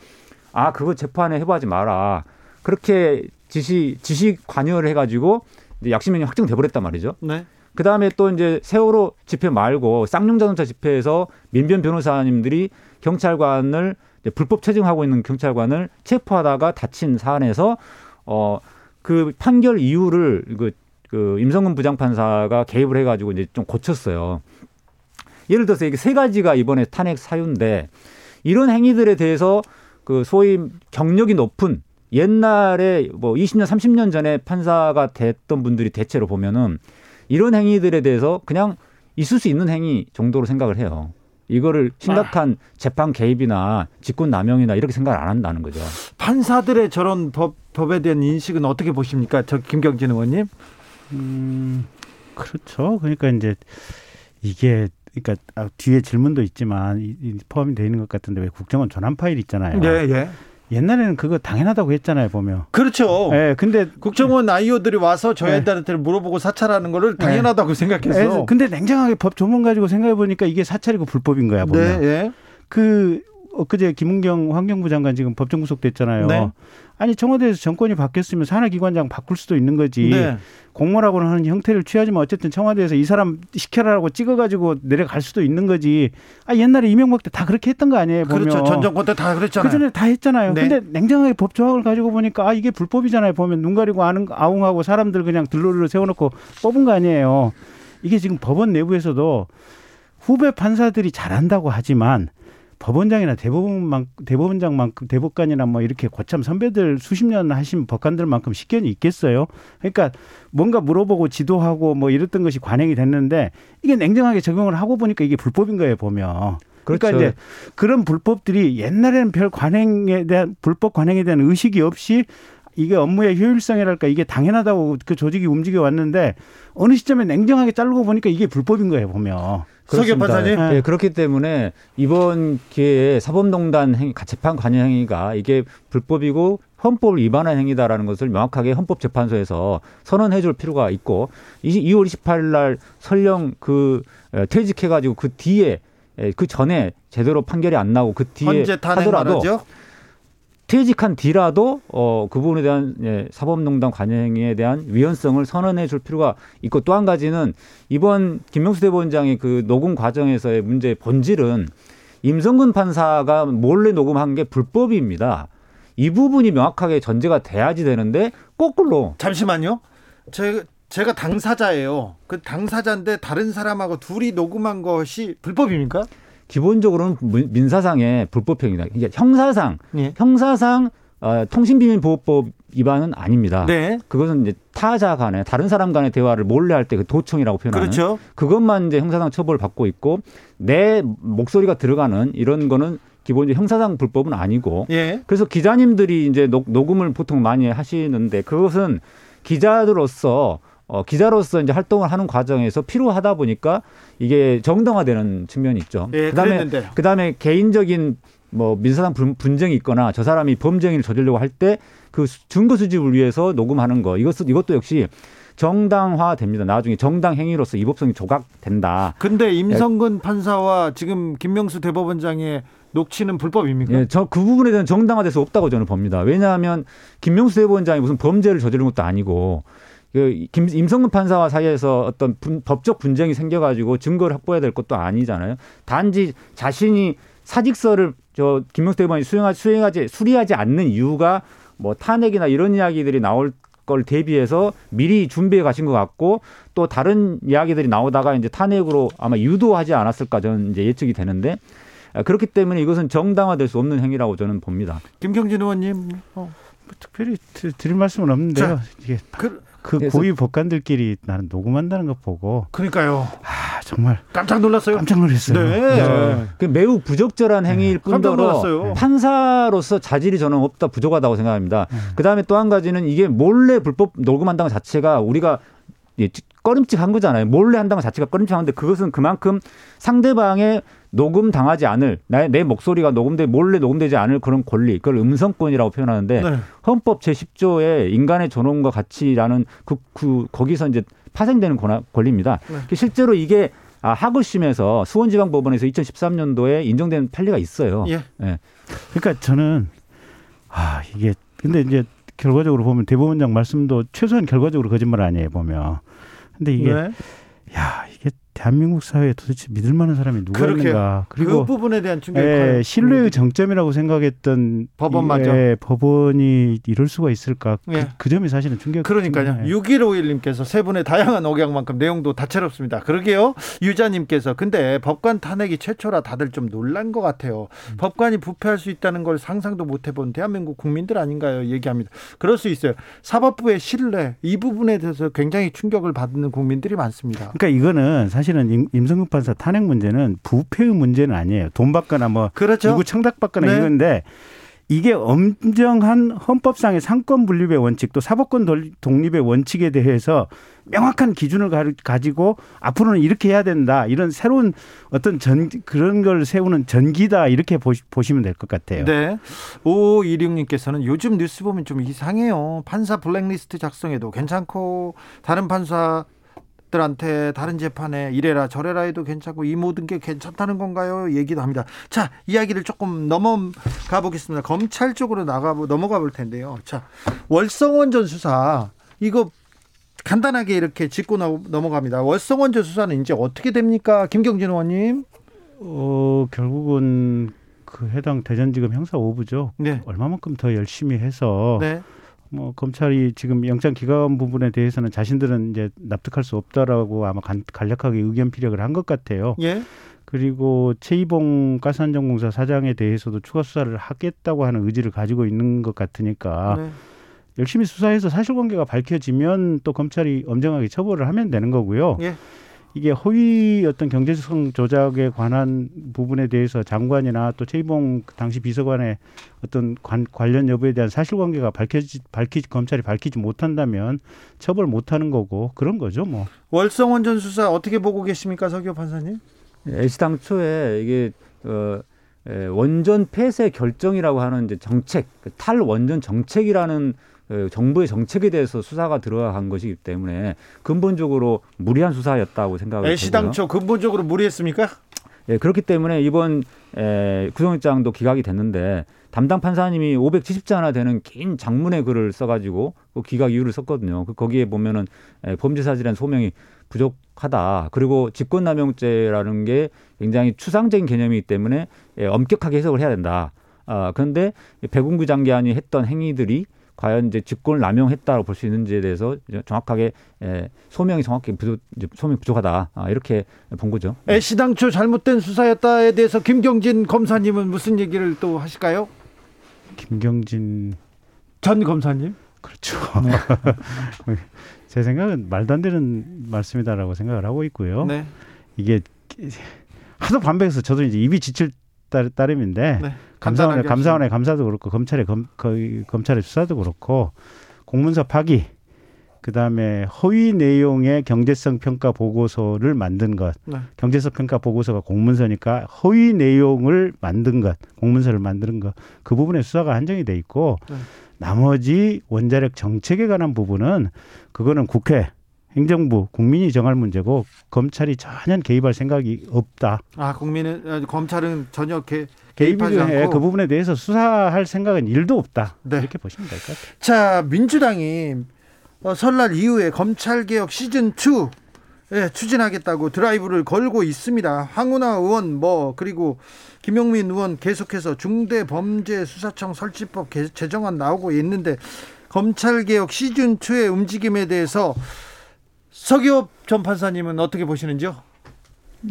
아 그거 재판에 회부하지 마라 그렇게 지시 지시 관여를 해가지고 이제 명령 확정돼 버렸단 말이죠. 네. 그 다음에 또 이제 세월호 집회 말고 쌍용 자동차 집회에서 민변 변호사님들이 경찰관을 불법 체증하고 있는 경찰관을 체포하다가 다친 사안에서 어 그 판결 이유를 그, 그 임성근 부장판사가 개입을 해가지고 이제 좀 고쳤어요. 예를 들어서 이게 세 가지가 이번에 탄핵 사유인데 이런 행위들에 대해서 그 소위 경력이 높은 옛날에 뭐 20년, 30년 전에 판사가 됐던 분들이 대체로 보면은 이런 행위들에 대해서 그냥 있을 수 있는 행위 정도로 생각을 해요. 이거를 심각한 재판 개입이나 직권 남용이나 이렇게 생각을 안 한다는 거죠. 판사들의 저런 법, 법에 대한 인식은 어떻게 보십니까? 저 김경진 의원님? 음, 그렇죠. 그러니까 이제 이게 그러니까 아, 뒤에 질문도 있지만 이, 이 포함이 되어 있는 것 같은데 왜 국정원 전환 파일 있잖아요. 예, 예. 옛날에는 그거 당연하다고 했잖아요, 보면. 그렇죠. 예, 근데 국정원 아이오들이 와서 저 네. 애들한테 물어보고 사찰하는 거를 당연하다고 생각했어. 예, 근데 냉정하게 법 조문 가지고 생각해 보니까 이게 사찰이고 불법인 거야, 보면. 네, 예. 그 엊그제 김은경 환경부 장관 지금 법정 구속됐잖아요. 네. 아니 청와대에서 정권이 바뀌었으면 산하기관장 바꿀 수도 있는 거지. 네. 공모라고는 하는 형태를 취하지만 어쨌든 청와대에서 이 사람 시켜라라고 찍어가지고 내려갈 수도 있는 거지. 아 옛날에 이명박 때 다 그렇게 했던 거 아니에요? 보면. 그렇죠. 전 정권 때 다 그랬잖아요. 그 전에 다 했잖아요. 네. 근데 냉정하게 법 조항을 가지고 보니까 아 이게 불법이잖아요. 보면 눈 가리고 아는 아웅하고 사람들 그냥 들로리로 세워놓고 뽑은 거 아니에요. 이게 지금 법원 내부에서도 후배 판사들이 잘한다고 하지만 법원장이나 대법원만 대법원장만큼 대법관이나 뭐 이렇게 고참 선배들 수십 년 하신 법관들만큼 식견이 있겠어요. 그러니까 뭔가 물어보고 지도하고 뭐 이랬던 것이 관행이 됐는데 이게 냉정하게 적용을 하고 보니까 이게 불법인 거예요 보면. 그러니까 그렇죠. 이제 그런 불법들이 옛날에는 별 관행에 대한 불법 관행에 대한 의식이 없이 이게 업무의 효율성이랄까 이게 당연하다고 그 조직이 움직여 왔는데 어느 시점에 냉정하게 자르고 보니까 이게 불법인 거예요 보면. 그렇습니다. 판사님. 예, 그렇기 때문에 이번 기회에 사법농단 행위, 재판 관여 행위가 이게 불법이고 헌법을 위반한 행위다라는 것을 명확하게 헌법재판소에서 선언해 줄 필요가 있고 2월 28일 날 설령 그 에, 퇴직해 가지고 그 뒤에 에, 그 전에 제대로 판결이 안 나오고 그 뒤에 하더라도 말하죠. 퇴직한 뒤라도 어, 그 부분에 대한 예, 사법농단 관여 행위에 대한 위헌성을 선언해 줄 필요가 있고 또 한 가지는 이번 김명수 대법원장의 그 녹음 과정에서의 문제의 본질은 임성근 판사가 몰래 녹음한 게 불법입니다. 이 부분이 명확하게 전제가 돼야지 되는데 거꾸로 잠시만요. 제, 제가 당사자예요. 그 당사자인데 다른 사람하고 둘이 녹음한 것이 불법입니까? 기본적으로는 문- 민사상의 불법행위다. 이게 형사상 예. 형사상 어, 통신비밀보호법 위반은 아닙니다. 네. 그것은 이제 타자 간에 다른 사람 간의 대화를 몰래 할 때 그 도청이라고 표현하는 그렇죠. 그것만 이제 형사상 처벌을 받고 있고 내 목소리가 들어가는 이런 거는 기본적으로 형사상 불법은 아니고 예. 그래서 기자님들이 이제 녹, 녹음을 보통 많이 하시는데 그것은 기자들로서 어, 기자로서 이제 활동을 하는 과정에서 필요하다 보니까 이게 정당화되는 측면이 있죠. 예, 그다음에 그랬는데요. 그다음에 개인적인 뭐 민사상 분- 분쟁이 있거나 저 사람이 범죄행위를 저지르려고 할 때 그 증거 수집을 위해서 녹음하는 거 이것은 이것도 역시 정당화됩니다. 나중에 정당 행위로서 위법성이 조각된다. 근데 임성근 판사와 지금 김명수 대법원장의 녹취는 불법입니까? 예, 저 그 부분에 대한 정당화될 수 없다고 저는 봅니다. 왜냐하면 김명수 대법원장이 무슨 범죄를 저지른 것도 아니고 그 김, 임성근 판사와 사이에서 어떤 분- 법적 분쟁이 생겨가지고 증거를 확보해야 될 것도 아니잖아요. 단지 자신이 사직서를 저 김명수 대법원이 수행하지, 수행하지 수리하지 않는 이유가 뭐 탄핵이나 이런 이야기들이 나올 걸 대비해서 미리 준비해 가신 것 같고 또 다른 이야기들이 나오다가 이제 탄핵으로 아마 유도하지 않았을까 저는 이제 예측이 되는데 아, 그렇기 때문에 이것은 정당화될 수 없는 행위라고 저는 봅니다. 김경진 의원님. 어, 뭐 특별히 드- 드릴 말씀은 없는데요. 이게 그, 그 고위 법관들끼리 나는 녹음한다는 거 보고 그러니까요. 아 정말 깜짝 놀랐어요. 깜짝 놀랐어요. 네. 그 매우 부적절한 행위일 깜짝 뿐더러 놀랐어요. 판사로서 자질이 저는 없다 부족하다고 생각합니다. 그 다음에 또 한 가지는 이게 몰래 불법 녹음한다는 것 자체가 우리가 예, 꺼림칙한 거잖아요. 몰래 한다는 것 자체가 꺼림칙한데 그것은 그만큼 상대방의 녹음 당하지 않을 내, 내 목소리가 녹음돼 몰래 녹음되지 않을 그런 권리 그걸 음성권이라고 표현하는데 네. 헌법 제10조의 인간의 존엄과 가치라는 그, 그 거기서 이제 파생되는 권한, 권리입니다. 네. 실제로 이게 아, 하구심에서 수원지방법원에서 2013년도에 인정된 판례가 있어요. 예. 예. 그러니까 저는 아 이게 근데 이제 결과적으로 보면 대법원장 말씀도 최소한 결과적으로 거짓말 아니에요 보면. 근데 이게 네. 야 이게 대한민국 사회에 도대체 믿을 만한 사람이 누가 그렇게 있는가? 그 그리고 부분에 대한 충격이 예. 신뢰의 정점이라고 생각했던 법원마저. 예, 법원이 이럴 수가 있을까? 예. 그, 그 점이 사실은 충격. 그러니까요. 예. 6151님께서 세 분의 다양한 억양만큼 내용도 다채롭습니다. 그러게요. 유자님께서 근데 법관 탄핵이 최초라 다들 좀 놀란 것 같아요. 음. 법관이 부패할 수 있다는 걸 상상도 못 해본 대한민국 국민들 아닌가요? 얘기합니다. 그럴 수 있어요. 사법부의 신뢰 이 부분에 대해서 굉장히 충격을 받는 국민들이 많습니다. 그러니까 이거는 사실 은 임, 임성근 판사 탄핵 문제는 부패의 문제는 아니에요. 돈 받거나 뭐 그렇죠. 누구 청탁 받거나 네. 이건데 이게 엄정한 헌법상의 상권 분립의 원칙 또 사법권 독립의 원칙에 대해서 명확한 기준을 가지고 앞으로는 이렇게 해야 된다 이런 새로운 어떤 전 그런 걸 세우는 전기다 이렇게 보시면 될 것 같아요. 네. 5526님께서는 요즘 뉴스 보면 좀 이상해요. 판사 블랙리스트 작성해도 괜찮고 다른 판사 들한테 다른 재판에 이래라 저래라 해도 괜찮고 이 모든 게 괜찮다는 건가요? 얘기도 합니다. 자, 이야기를 조금 넘어가 보겠습니다. 검찰 쪽으로 나가 넘어가 볼 텐데요. 자, 월성원 전 수사 이거 간단하게 이렇게 짚고 넘어갑니다. 월성원 전 수사는 이제 어떻게 됩니까? 김경진 의원님. 어, 결국은 그 해당 대전지검 형사 5부죠. 네. 얼마만큼 더 열심히 해서 네. 뭐 검찰이 지금 영장 기각 부분에 대해서는 자신들은 이제 납득할 수 없다라고 아마 간, 간략하게 의견 피력을 한 것 같아요. 예. 그리고 최이봉 가스안전공사 사장에 대해서도 추가 수사를 하겠다고 하는 의지를 가지고 있는 것 같으니까 네. 열심히 수사해서 사실관계가 밝혀지면 또 검찰이 엄정하게 처벌을 하면 되는 거고요. 예. 이게 허위 어떤 경제성 조작에 관한 부분에 대해서 장관이나 또 최이봉 당시 비서관의 어떤 관, 관련 여부에 대한 사실관계가 밝혀지 밝히 검찰이 밝히지 못한다면 처벌 못하는 거고 그런 거죠 뭐. 월성원 전 수사 어떻게 보고 계십니까 서기호 판사님? 애시당초에 이게 어. 원전 폐쇄 결정이라고 하는 이제 정책, 탈 원전 정책이라는 그 정부의 정책에 대해서 수사가 들어간 것이기 때문에 근본적으로 무리한 수사였다고 생각을 해요. 시당초 근본적으로 무리했습니까? 예, 그렇기 때문에 이번 에, 구속영장도 기각이 됐는데 담당 판사님이 570자나 되는 긴 장문의 글을 써가지고 그 기각 이유를 썼거든요. 그 거기에 보면은 에, 범죄 사실한 소명이 부족하다. 그리고 직권남용죄라는 게 굉장히 추상적인 개념이기 때문에 예, 엄격하게 해석을 해야 된다. 아, 그런데 배군구 장관이 했던 행위들이 과연 이제 직권을 남용했다고 볼 수 있는지에 대해서 정확하게 예, 소명이 정확히 부족, 소명이 부족하다 아, 이렇게 본 거죠. 시당초 잘못된 수사였다에 대해서 김경진 검사님은 무슨 얘기를 또 하실까요? 김경진 전 검사님? 그렇죠. 네. 제 생각은 말도 안 되는 말씀이다라고 생각을 하고 있고요. 네. 이게 하도 반백해서 저도 이제 입이 지칠 따름인데 네. 감사원의 감사원의 감사도 그렇고 검찰의 검, 거의 검찰의 수사도 그렇고 공문서 파기 그다음에 허위 내용의 경제성 평가 보고서를 만든 것. 네. 경제성 평가 보고서가 공문서니까 허위 내용을 만든 것, 공문서를 만드는 것. 그 부분에 수사가 한정이 돼 있고 네. 나머지 원자력 정책에 관한 부분은 그거는 국회 행정부 국민이 정할 문제고 검찰이 전혀 개입할 생각이 없다. 아 국민은 아, 검찰은 전혀 개, 개입하지 않고 그 부분에 대해서 수사할 생각은 일도 없다. 네. 이렇게 보시면 될 것 같아요. 자 민주당이 어, 설날 이후에 검찰 개혁 시즌 2 예, 추진하겠다고 드라이브를 걸고 있습니다. 황운하 의원 뭐 그리고 김용민 의원 계속해서 중대범죄수사청 설치법 제정안 나오고 있는데 검찰 개혁 시즌 2의 움직임에 대해서 서기업 전 판사님은 어떻게 보시는지요?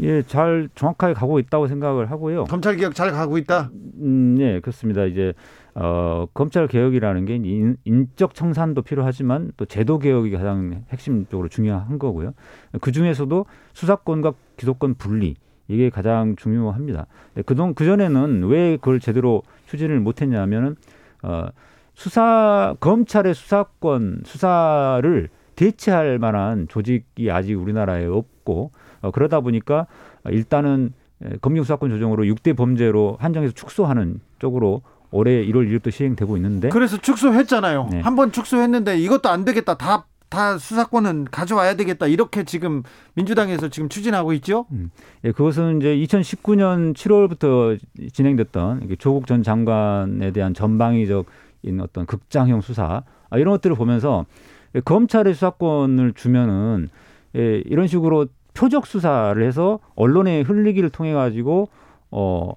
예, 잘 정확하게 가고 있다고 생각을 하고요. 검찰 개혁 잘 가고 있다. 음, 예, 그렇습니다. 이제 어, 검찰 개혁이라는 게 인, 인적 청산도 필요하지만 또 제도 개혁이 가장 핵심적으로 중요한 거고요. 그 중에서도 수사권과 기소권 분리 이게 가장 중요합니다. 네, 그동 그 전에는 왜 그걸 제대로 추진을 못했냐면은 어, 수사 검찰의 수사권 수사를 대체할 만한 조직이 아직 우리나라에 없고 어, 그러다 보니까 일단은 검경 수사권 조정으로 6대 범죄로 한정해서 축소하는 쪽으로 올해 1월 1일부터 시행되고 있는데 그래서 축소했잖아요. 네. 한번 축소했는데 이것도 안 되겠다. 다다 수사권은 가져와야 되겠다. 이렇게 지금 민주당에서 지금 추진하고 있죠. 음. 예, 그것은 이제 2019년 7월부터 진행됐던 조국 전 장관에 대한 전방위적인 어떤 극장형 수사 아, 이런 것들을 보면서 검찰의 수사권을 주면은 예, 이런 식으로 표적 수사를 해서 언론에 흘리기를 통해 가지고 어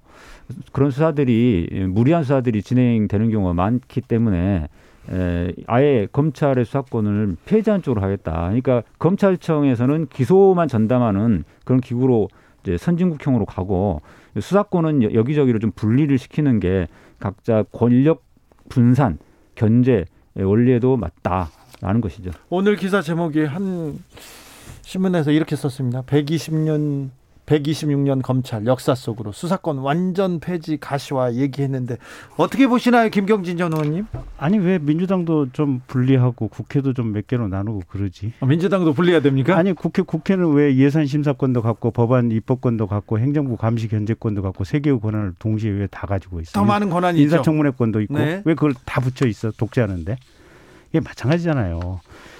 그런 수사들이 무리한 수사들이 진행되는 경우가 많기 때문에 에, 아예 검찰의 수사권을 폐지한 쪽으로 하겠다. 그러니까 검찰청에서는 기소만 전담하는 그런 기구로 이제 선진국형으로 가고 수사권은 여기저기로 좀 분리를 시키는 게 각자 권력 분산, 견제 원리에도 맞다. 라는 것이죠. 오늘 기사 제목이 한 신문에서 이렇게 썼습니다. 120년 126년 검찰 역사 속으로 수사권 완전 폐지 가시화 얘기했는데 어떻게 보시나요, 김경진 전 의원님? 아니 왜 민주당도 좀 분리하고 국회도 좀 몇 개로 나누고 그러지? 아, 민주당도 분리해야 됩니까? 아니 국회 국회는 왜 예산 심사권도 갖고 법안 입법권도 갖고 행정부 감시 견제권도 갖고 세 개의 권한을 동시에 왜 다 가지고 있어? 더 많은 권한이 있죠. 인사청문회권도 있고 네. 왜 그걸 다 붙여 있어 독재하는데 이게 마찬가지잖아요.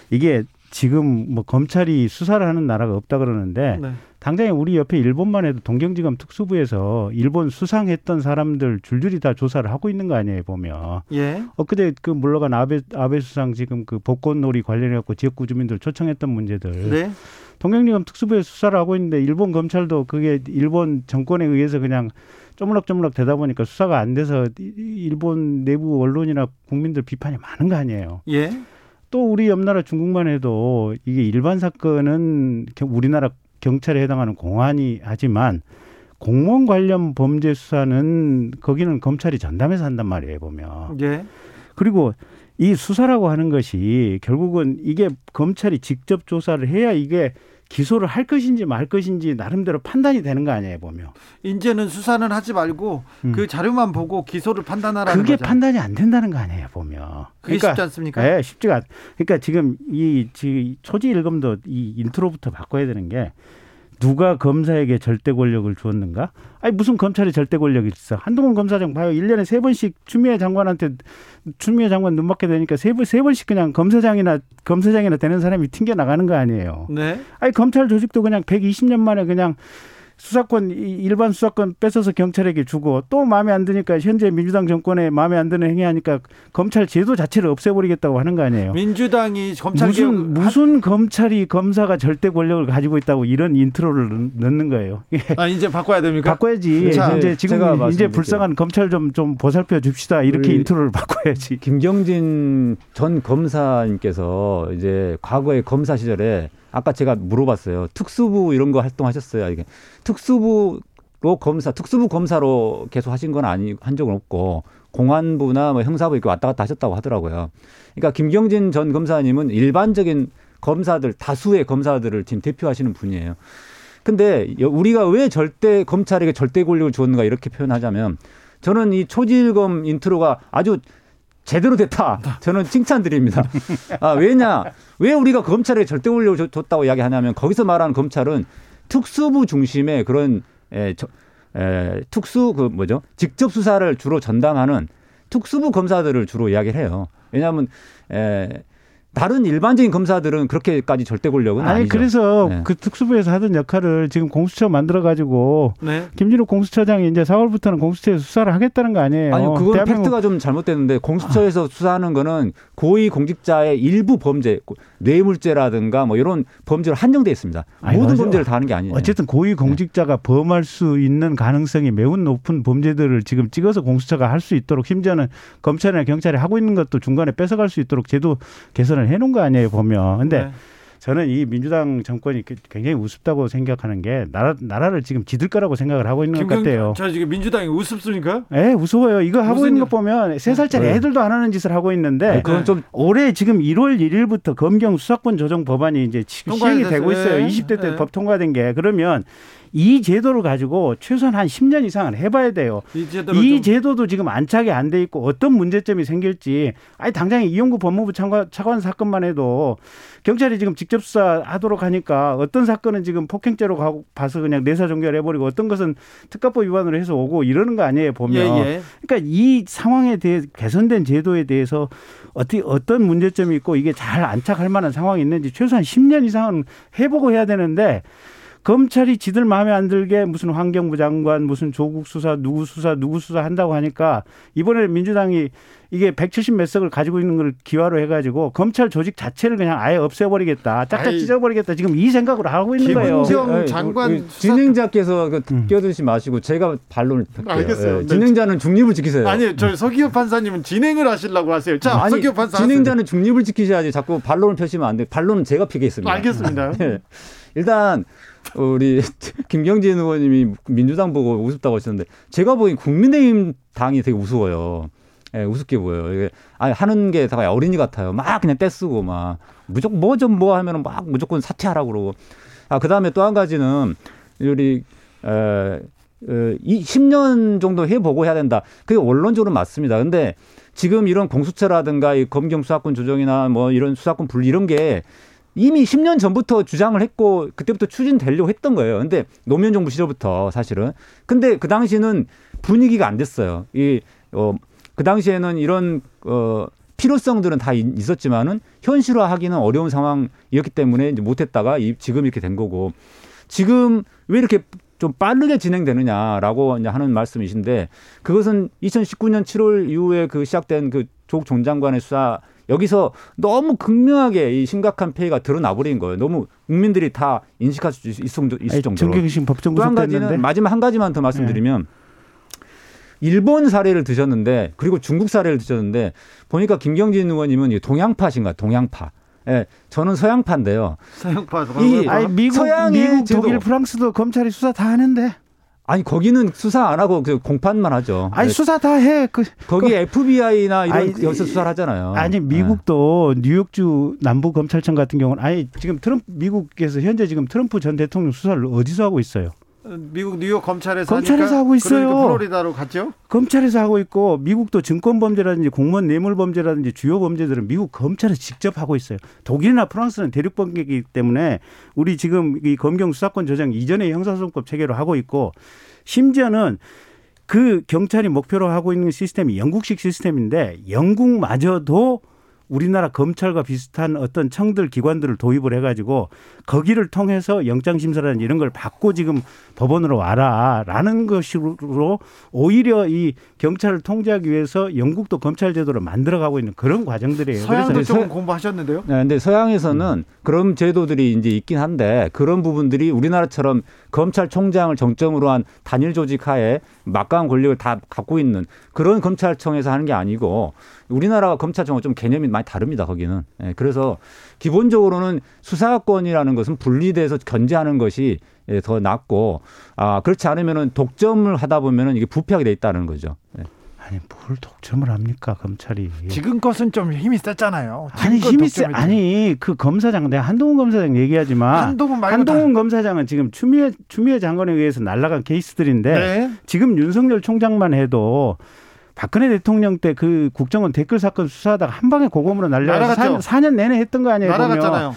이게 지금 뭐 검찰이 수사를 하는 나라가 없다 그러는데 네. 당장에 우리 옆에 일본만 해도 동경지검 특수부에서 일본 수상했던 사람들 줄줄이 다 조사를 하고 있는 거 아니에요 보면 예. 엊그제 그 물러간 아베 아베 수상 지금 그 복권놀이 관련해 갖고 지역구 주민들 초청했던 문제들 네. 동경지검 특수부에 수사를 하고 있는데 일본 검찰도 그게 일본 정권에 의해서 그냥 쪼물락쪼물락 되다 보니까 수사가 안 돼서 일본 내부 언론이나 국민들 비판이 많은 거 아니에요. 예. 또 우리 옆나라 중국만 해도 이게 일반 사건은 겨- 우리나라 경찰에 해당하는 공안이 하지만 공무원 관련 범죄 수사는 거기는 검찰이 전담해서 한단 말이에요 보면. 예. 그리고 이 수사라고 하는 것이 결국은 이게 검찰이 직접 조사를 해야 이게 기소를 할 것인지 말 것인지 나름대로 판단이 되는 거 아니에요 보면. 이제는 수사는 하지 말고 음. 그 자료만 보고 기소를 판단하라는 그게 거죠. 판단이 안 된다는 거 아니에요 보면. 그게 쉽지 않습니까? 예, 쉽지가 않. 그러니까 지금 이, 지 초지 일검도 이 intro부터 바꿔야 되는 게 누가 검사에게 절대 권력을 주었는가? 아니 무슨 검찰이 절대 권력이 있어? 한동훈 검사장 봐요. 일년에세 번씩 추미애 장관한테 추미애 장관 눈 맞게 되니까 세 번 세 번씩 그냥 검사장이나 검사장이나 되는 사람이 튕겨 나가는 거 아니에요. 네. 아니 검찰 조직도 그냥 120년 만에 그냥 수사권 이- 일반 수사권 뺏어서 경찰에게 주고 또 마음에 안 드니까 현재 민주당 정권에 마음에 안 드는 행위하니까 검찰 제도 자체를 없애버리겠다고 하는 거 아니에요. 민주당이 검찰 무슨 개혁 무슨 검찰이 검사가 절대 권력을 가지고 있다고 이런 intro를 넣- 넣는 거예요. 이게 아 이제 바꿔야 됩니까? 바꿔야지. 자, 이제 제가 지금 이제 말씀드릴게요. 불쌍한 검찰 좀좀 보살펴 줍시다. 이렇게 intro를 바꿔야지. 김경진 전 검사님께서 이제 과거에 검사 시절에 아까 제가 물어봤어요. 특수부 이런 거 활동하셨어요. 이게 특수부 로 검사, 특수부 검사로 계속 하신 건 아니 한 적은 없고 공안부나 뭐 형사부 이렇게 왔다 갔다 하셨다고 하더라고요. 그러니까 김경진 전 검사님은 일반적인 검사들 다수의 검사들을 지금 대표하시는 분이에요. 근데 여- 우리가 왜 절대 검찰에게 절대 권력을 주었는가 이렇게 표현하자면 저는 이 초질검 intro가 아주 제대로 됐다. 저는 칭찬드립니다. 아, 왜냐? 왜 우리가 검찰에 절대 권력을 줬- 줬다고 이야기하냐면 거기서 말하는 검찰은 특수부 중심의 그런 에, 저, 에, 특수 그 뭐죠? 직접 수사를 주로 전담하는 특수부 검사들을 주로 이야기를 해요. 왜냐하면 에, 다른 일반적인 검사들은 그렇게까지 절대 권력은 아니 아니죠. 그래서 네. 그 특수부에서 하던 역할을 지금 공수처 만들어 가지고 네. 김진욱 공수처장이 이제 4월부터는 공수처에서 수사를 하겠다는 거 아니에요. 아니 그건 대한민국 fact가 좀 잘못됐는데 공수처에서 수사하는 거는 고위 공직자의 일부 범죄, 뇌물죄라든가 뭐 이런 범죄로 한정돼 있습니다. 아니, 모든 맞아. 범죄를 다 하는 게 아니에요. 어쨌든 고위 공직자가 범할 수 있는 가능성이 매우 높은 범죄들을 지금 찍어서 공수처가 할 수 있도록 심지어는 검찰이나 경찰이 하고 있는 것도 중간에 뺏어갈 수 있도록 제도 개선을 해놓은 거 아니에요 보면. 근데 네. 저는 이 민주당 정권이 그- 굉장히 우습다고 생각하는 게 나라 나라를 지금 지들 거라고 생각을 하고 있는 것 김경 같아요. 저 지금 민주당이 우습습니까? 예, 무서워요. 이거 하고 있는 일- 거 보면 세 살짜리 네. 애들도 안 하는 짓을 하고 있는데 아니, 그건 좀 올해 지금 1월 1일부터 검경 수사권 조정 법안이 이제 시행이 되고 됐어요. 있어요. 예. 20대 때 예. 법 통과된 게 그러면 이 제도를 가지고 최소한 한 10년 이상은 해봐야 돼요. 이이 좀- 제도도 지금 안착이 안 돼 있고 어떤 문제점이 생길지 아니 당장에 이용구 법무부 차관, 차관 사건만 해도 경찰이 지금 직접 수사하도록 하니까 어떤 사건은 지금 폭행죄로 가고 봐서 그냥 내사 종결해버리고 어떤 것은 특가법 위반으로 해서 오고 이러는 거 아니에요 보면 예, 예. 그러니까 이 상황에 대해 개선된 제도에 대해서 어떻게 어떤 문제점이 있고 이게 잘 안착할 만한 상황이 있는지 최소한 10년 이상은 해보고 해야 되는데 검찰이 지들 마음에 안 들게 무슨 환경부 장관 무슨 조국 수사 누구 수사 누구 수사 한다고 하니까 이번에 민주당이 이게 170 몇 석을 가지고 있는 걸 기화로 해가지고 검찰 조직 자체를 그냥 아예 없애버리겠다 짝짝. 찢어버리겠다 지금 이 생각으로 하고 있는 거예요. 아니, 장관 그 수사- 진행자께서 그 음. 끼어들지 마시고 제가 반론을 할게요. 알겠어요. 예, 네. 진행자는 중립을 지키세요. 아니 저 서기호 판사님은 진행을 하시려고 하세요. 자 아니, 서기호 판사 진행자는 중립을 지키셔야지 자꾸 반론을 펴시면 안 돼. 반론은 제가 피겠습니다. 하세요. 알겠습니다. 예. 일단 우리 김경진 의원님이 민주당 보고 우습다고 하셨는데 제가 보기엔 국민의힘 당이 되게 우스워요. 예, 우습게 보여요. 이게 아니, 하는 게 다 어린이 같아요. 막 그냥 떼쓰고 막 무조건 뭐 좀뭐 하면은 막 무조건 사퇴하라고 그러고. 아, 그다음에 또 한 가지는 우리 에, 어, 이 10년 정도 해보고 해야 된다. 그게 원론적으로 맞습니다. 근데 지금 이런 공수처라든가 이 검경 수사권 조정이나 뭐 이런 수사권 분리 이런 게 이미 10년 전부터 주장을 했고 그때부터 추진되려고 했던 거예요. 근데 노무현 정부 시절부터 사실은. 근데 그 당시는 분위기가 안 됐어요. 이, 어, 그 당시에는 이런, 어, 필요성들은 다 있었지만은 현실화하기는 어려운 상황이었기 때문에 이제 못했다가 이, 지금 이렇게 된 거고 지금 왜 이렇게 좀 빠르게 진행되느냐라고 이제 하는 말씀이신데 그것은 2019년 7월 이후에 그 시작된 그 조국 전 장관의 수사 여기서 너무 극명하게 이 심각한 폐해가 드러나 버린 거예요. 너무 국민들이 다 인식할 수 있을, 정도, 있을 정도로. 정경심 법정 또한 가지는 마지막 한 가지만 더 말씀드리면 일본 사례를 드셨는데 그리고 중국 사례를 드셨는데 보니까 김경진 의원님은 이 동양파신가 동양파. 예, 저는 서양파인데요. 서양파 이- 아니 미국, 서양의 미국, 제도. 독일, 프랑스도 검찰이 수사 다 하는데. 아니 거기는 수사 안 하고 그 공판만 하죠. 아니 네, 수사 다 해. 그 거기 FBI나 이런 아니, 여기서 수사를 하잖아요. 아니 네. 미국도 뉴욕주 남부 검찰청 같은 경우는 아니 지금 트럼프 미국에서 현재 지금 트럼프 전 대통령 수사를 어디서 하고 있어요? 미국 뉴욕 검찰에서 검찰에서 하니까 하고 있어요. 그러니까 플로리다로 갔죠. 검찰에서 하고 있고 미국도 증권 범죄라든지 공무원 뇌물 범죄라든지 주요 범죄들은 미국 검찰에서 직접 하고 있어요. 독일이나 프랑스는 대륙 범죄이기 때문에 우리 지금 이 검경 수사권 조정 이전의 형사소송법 체계로 하고 있고 심지어는 그 경찰이 목표로 하고 있는 시스템이 영국식 시스템인데 영국마저도 우리나라 검찰과 비슷한 어떤 청들 기관들을 도입을 해가지고 거기를 통해서 영장심사라는 이런 걸 받고 지금 법원으로 와라라는 것으로 오히려 이 경찰을 통제하기 위해서 영국도 검찰 제도를 만들어가고 있는 그런 과정들이에요. 서양도 그래서 조금 서- 공부하셨는데요. 네, 근데 서양에서는 그런 제도들이 이제 있긴 한데 그런 부분들이 우리나라처럼 검찰총장을 정점으로 한 단일 조직 하에 막강한 권력을 다 갖고 있는 그런 검찰청에서 하는 게 아니고 우리나라가 검찰청은 좀 개념이 많이 다릅니다. 거기는. 예, 그래서 기본적으로는 수사권이라는 것은 분리돼서 견제하는 것이 예, 더 낫고 아 그렇지 않으면은 독점을 하다 보면은 이게 부패하게 돼 있다는 거죠. 예. 아니 뭘 독점을 합니까 검찰이? 지금 것은 좀 힘이 셌잖아요. 아니 힘이 세. 아니 그 검사장 내가 한동훈 검사장 얘기하지만 한동훈 한동훈 검사장은 지금 추미애 추미애 장관에 의해서 날라간 케이스들인데 다- 네. 지금 윤석열 총장만 해도 박근혜 대통령 때 그 국정원 댓글 사건 수사하다가 한 방에 고검으로 날아갔죠. 4, 년 내내 했던 거 아니에요? 보면. 날아갔잖아요. 보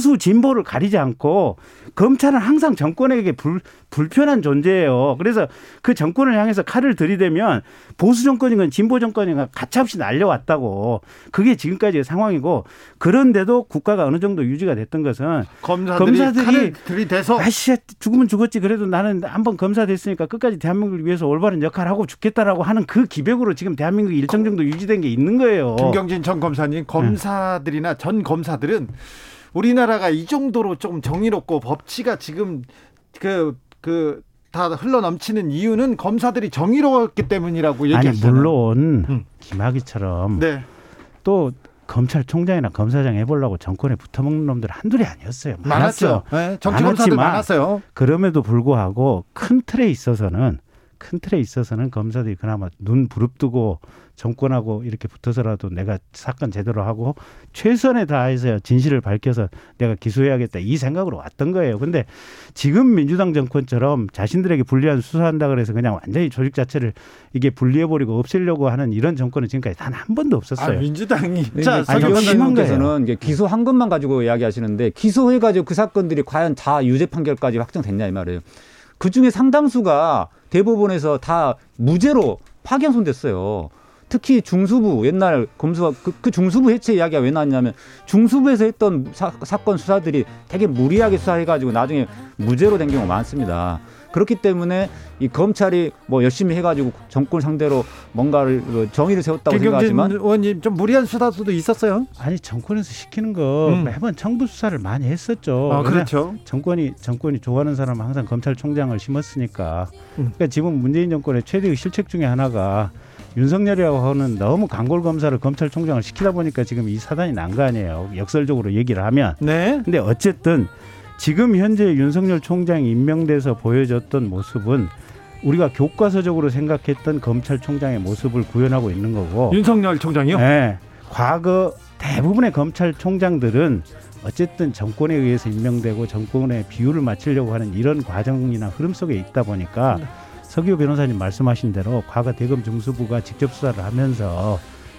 수 진보를 가리지 않고 검찰은 항상 정권에게 불, 불편한 존재예요. 그래서 그 정권을 향해서 칼을 들이대면 보수 정권이건 진보 정권이건 가차없이 날려왔다고. 그게 지금까지의 상황이고 그런데도 국가가 어느 정도 유지가 됐던 것은 검사들이, 검사들이 들이대서 아씨 죽으면 죽었지 그래도 나는 한번 검사 됐으니까 끝까지 대한민국을 위해서 올바른 역할을 하고 죽겠다라고 하는 그 기백으로 지금 대한민국이 일정 정도 유지된 게 있는 거예요. 김경진 전 검사님 검사들이나 전 검사들은 우리나라가 이 정도로 좀 정의롭고 법치가 지금 그 그 다 흘러 넘치는 이유는 검사들이 정의로웠기 때문이라고 아니 얘기하잖아요. 물론 음. 김학의처럼 네. 또 검찰총장이나 검사장 해보려고 정권에 붙어먹는 놈들 한둘이 아니었어요. 많았죠. 많았어요. 네, 정치 많았지만 많았어요. 그럼에도 불구하고 큰 틀에 있어서는 큰 틀에 있어서는 검사들이 그나마 눈 부릅뜨고 정권하고 이렇게 붙어서라도 내가 사건 제대로 하고 최선에 다해서 진실을 밝혀서 내가 기소해야겠다 이 생각으로 왔던 거예요. 근데 지금 민주당 정권처럼 자신들에게 불리한 수사한다 그래서 그냥 완전히 조직 자체를 이게 분리해버리고 없애려고 하는 이런 정권은 지금까지 단 한 번도 아, 없었어요. 민주당이 자, 자, 이게 기소한 것만 가지고 이야기하시는데 기소해가지고 그 사건들이 과연 다 유죄 판결까지 확정됐냐 이 말이에요. 그 중에 상당수가 대법원에서 다 무죄로 파기환송됐어요. 특히 중수부 옛날 검수가 그, 그 중수부 해체 이야기가 왜 나왔냐면 중수부에서 했던 사, 사건 수사들이 되게 무리하게 수사해가지고 나중에 무죄로 된 경우가 많습니다. 그렇기 때문에 이 검찰이 뭐 열심히 해가지고 정권 상대로 뭔가를 그 정의를 세웠다고 생각하지만 의원님 좀 무리한 수사도 있었어요. 아니 정권에서 시키는 거 음. 매번 청부 수사를 많이 했었죠. 아, 그렇죠. 정권이 정권이 좋아하는 사람은 항상 검찰총장을 심었으니까. 음. 그러니까 지금 문재인 정권의 최대의 실책 중에 하나가 윤석열이라고 하는 너무 강골 검사를 검찰총장을 시키다 보니까 지금 이 사단이 난 거 아니에요. 역설적으로 얘기를 하면. 네. 근데 어쨌든 지금 현재 윤석열 총장이 임명돼서 보여줬던 모습은 우리가 교과서적으로 생각했던 검찰총장의 모습을 구현하고 있는 거고. 윤석열 총장이요? 네. 과거 대부분의 검찰총장들은 어쨌든 정권에 의해서 임명되고 정권의 비율을 맞추려고 하는 이런 과정이나 흐름 속에 있다 보니까 네. 서기호 변호사님 말씀하신 대로 과거 대검 중수부가 직접 수사를 하면서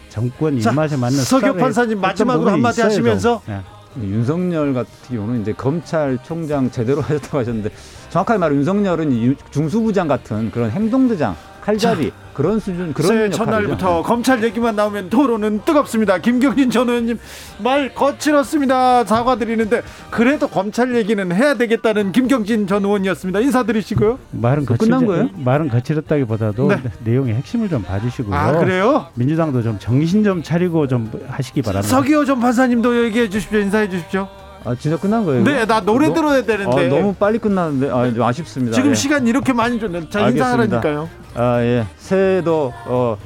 정권 자, 입맛에 맞는 서기호 판사님 마지막으로 한마디 있어야죠. 하시면서 네. 윤석열 같은 경우는 이제 검찰총장 제대로 하셨다고 하셨는데 정확하게 말하면 윤석열은 이 중수부장 같은 그런 행동대장 칼잡이 그런 수준 그런. 첫날부터 검찰 얘기만 나오면 토론은 뜨겁습니다. 김경진 전 의원님 말 거칠었습니다. 사과드리는데 그래도 검찰 얘기는 해야 되겠다는 김경진 전 의원이었습니다. 인사드리시고요. 말은 그 끝난 거예요? 말은 거칠었다기보다도 네. 내용의 핵심을 좀 봐주시고요. 아 그래요? 민주당도 좀 정신 좀 차리고 좀 하시기 바랍니다. 서기호 전 판사님도 얘기해 주십시오. 인사해 주십시오. 아 진짜 끝난 거예요? 네, 나 노래 너- 들어야 되는데 아, 너무 빨리 끝났는데 아, 좀 아쉽습니다. 지금 예. 시간 이렇게 많이 줬는데 자. 인사하라니까요. 아 예, 새해도 어,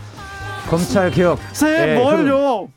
검찰 개혁 새해 예, 뭘요?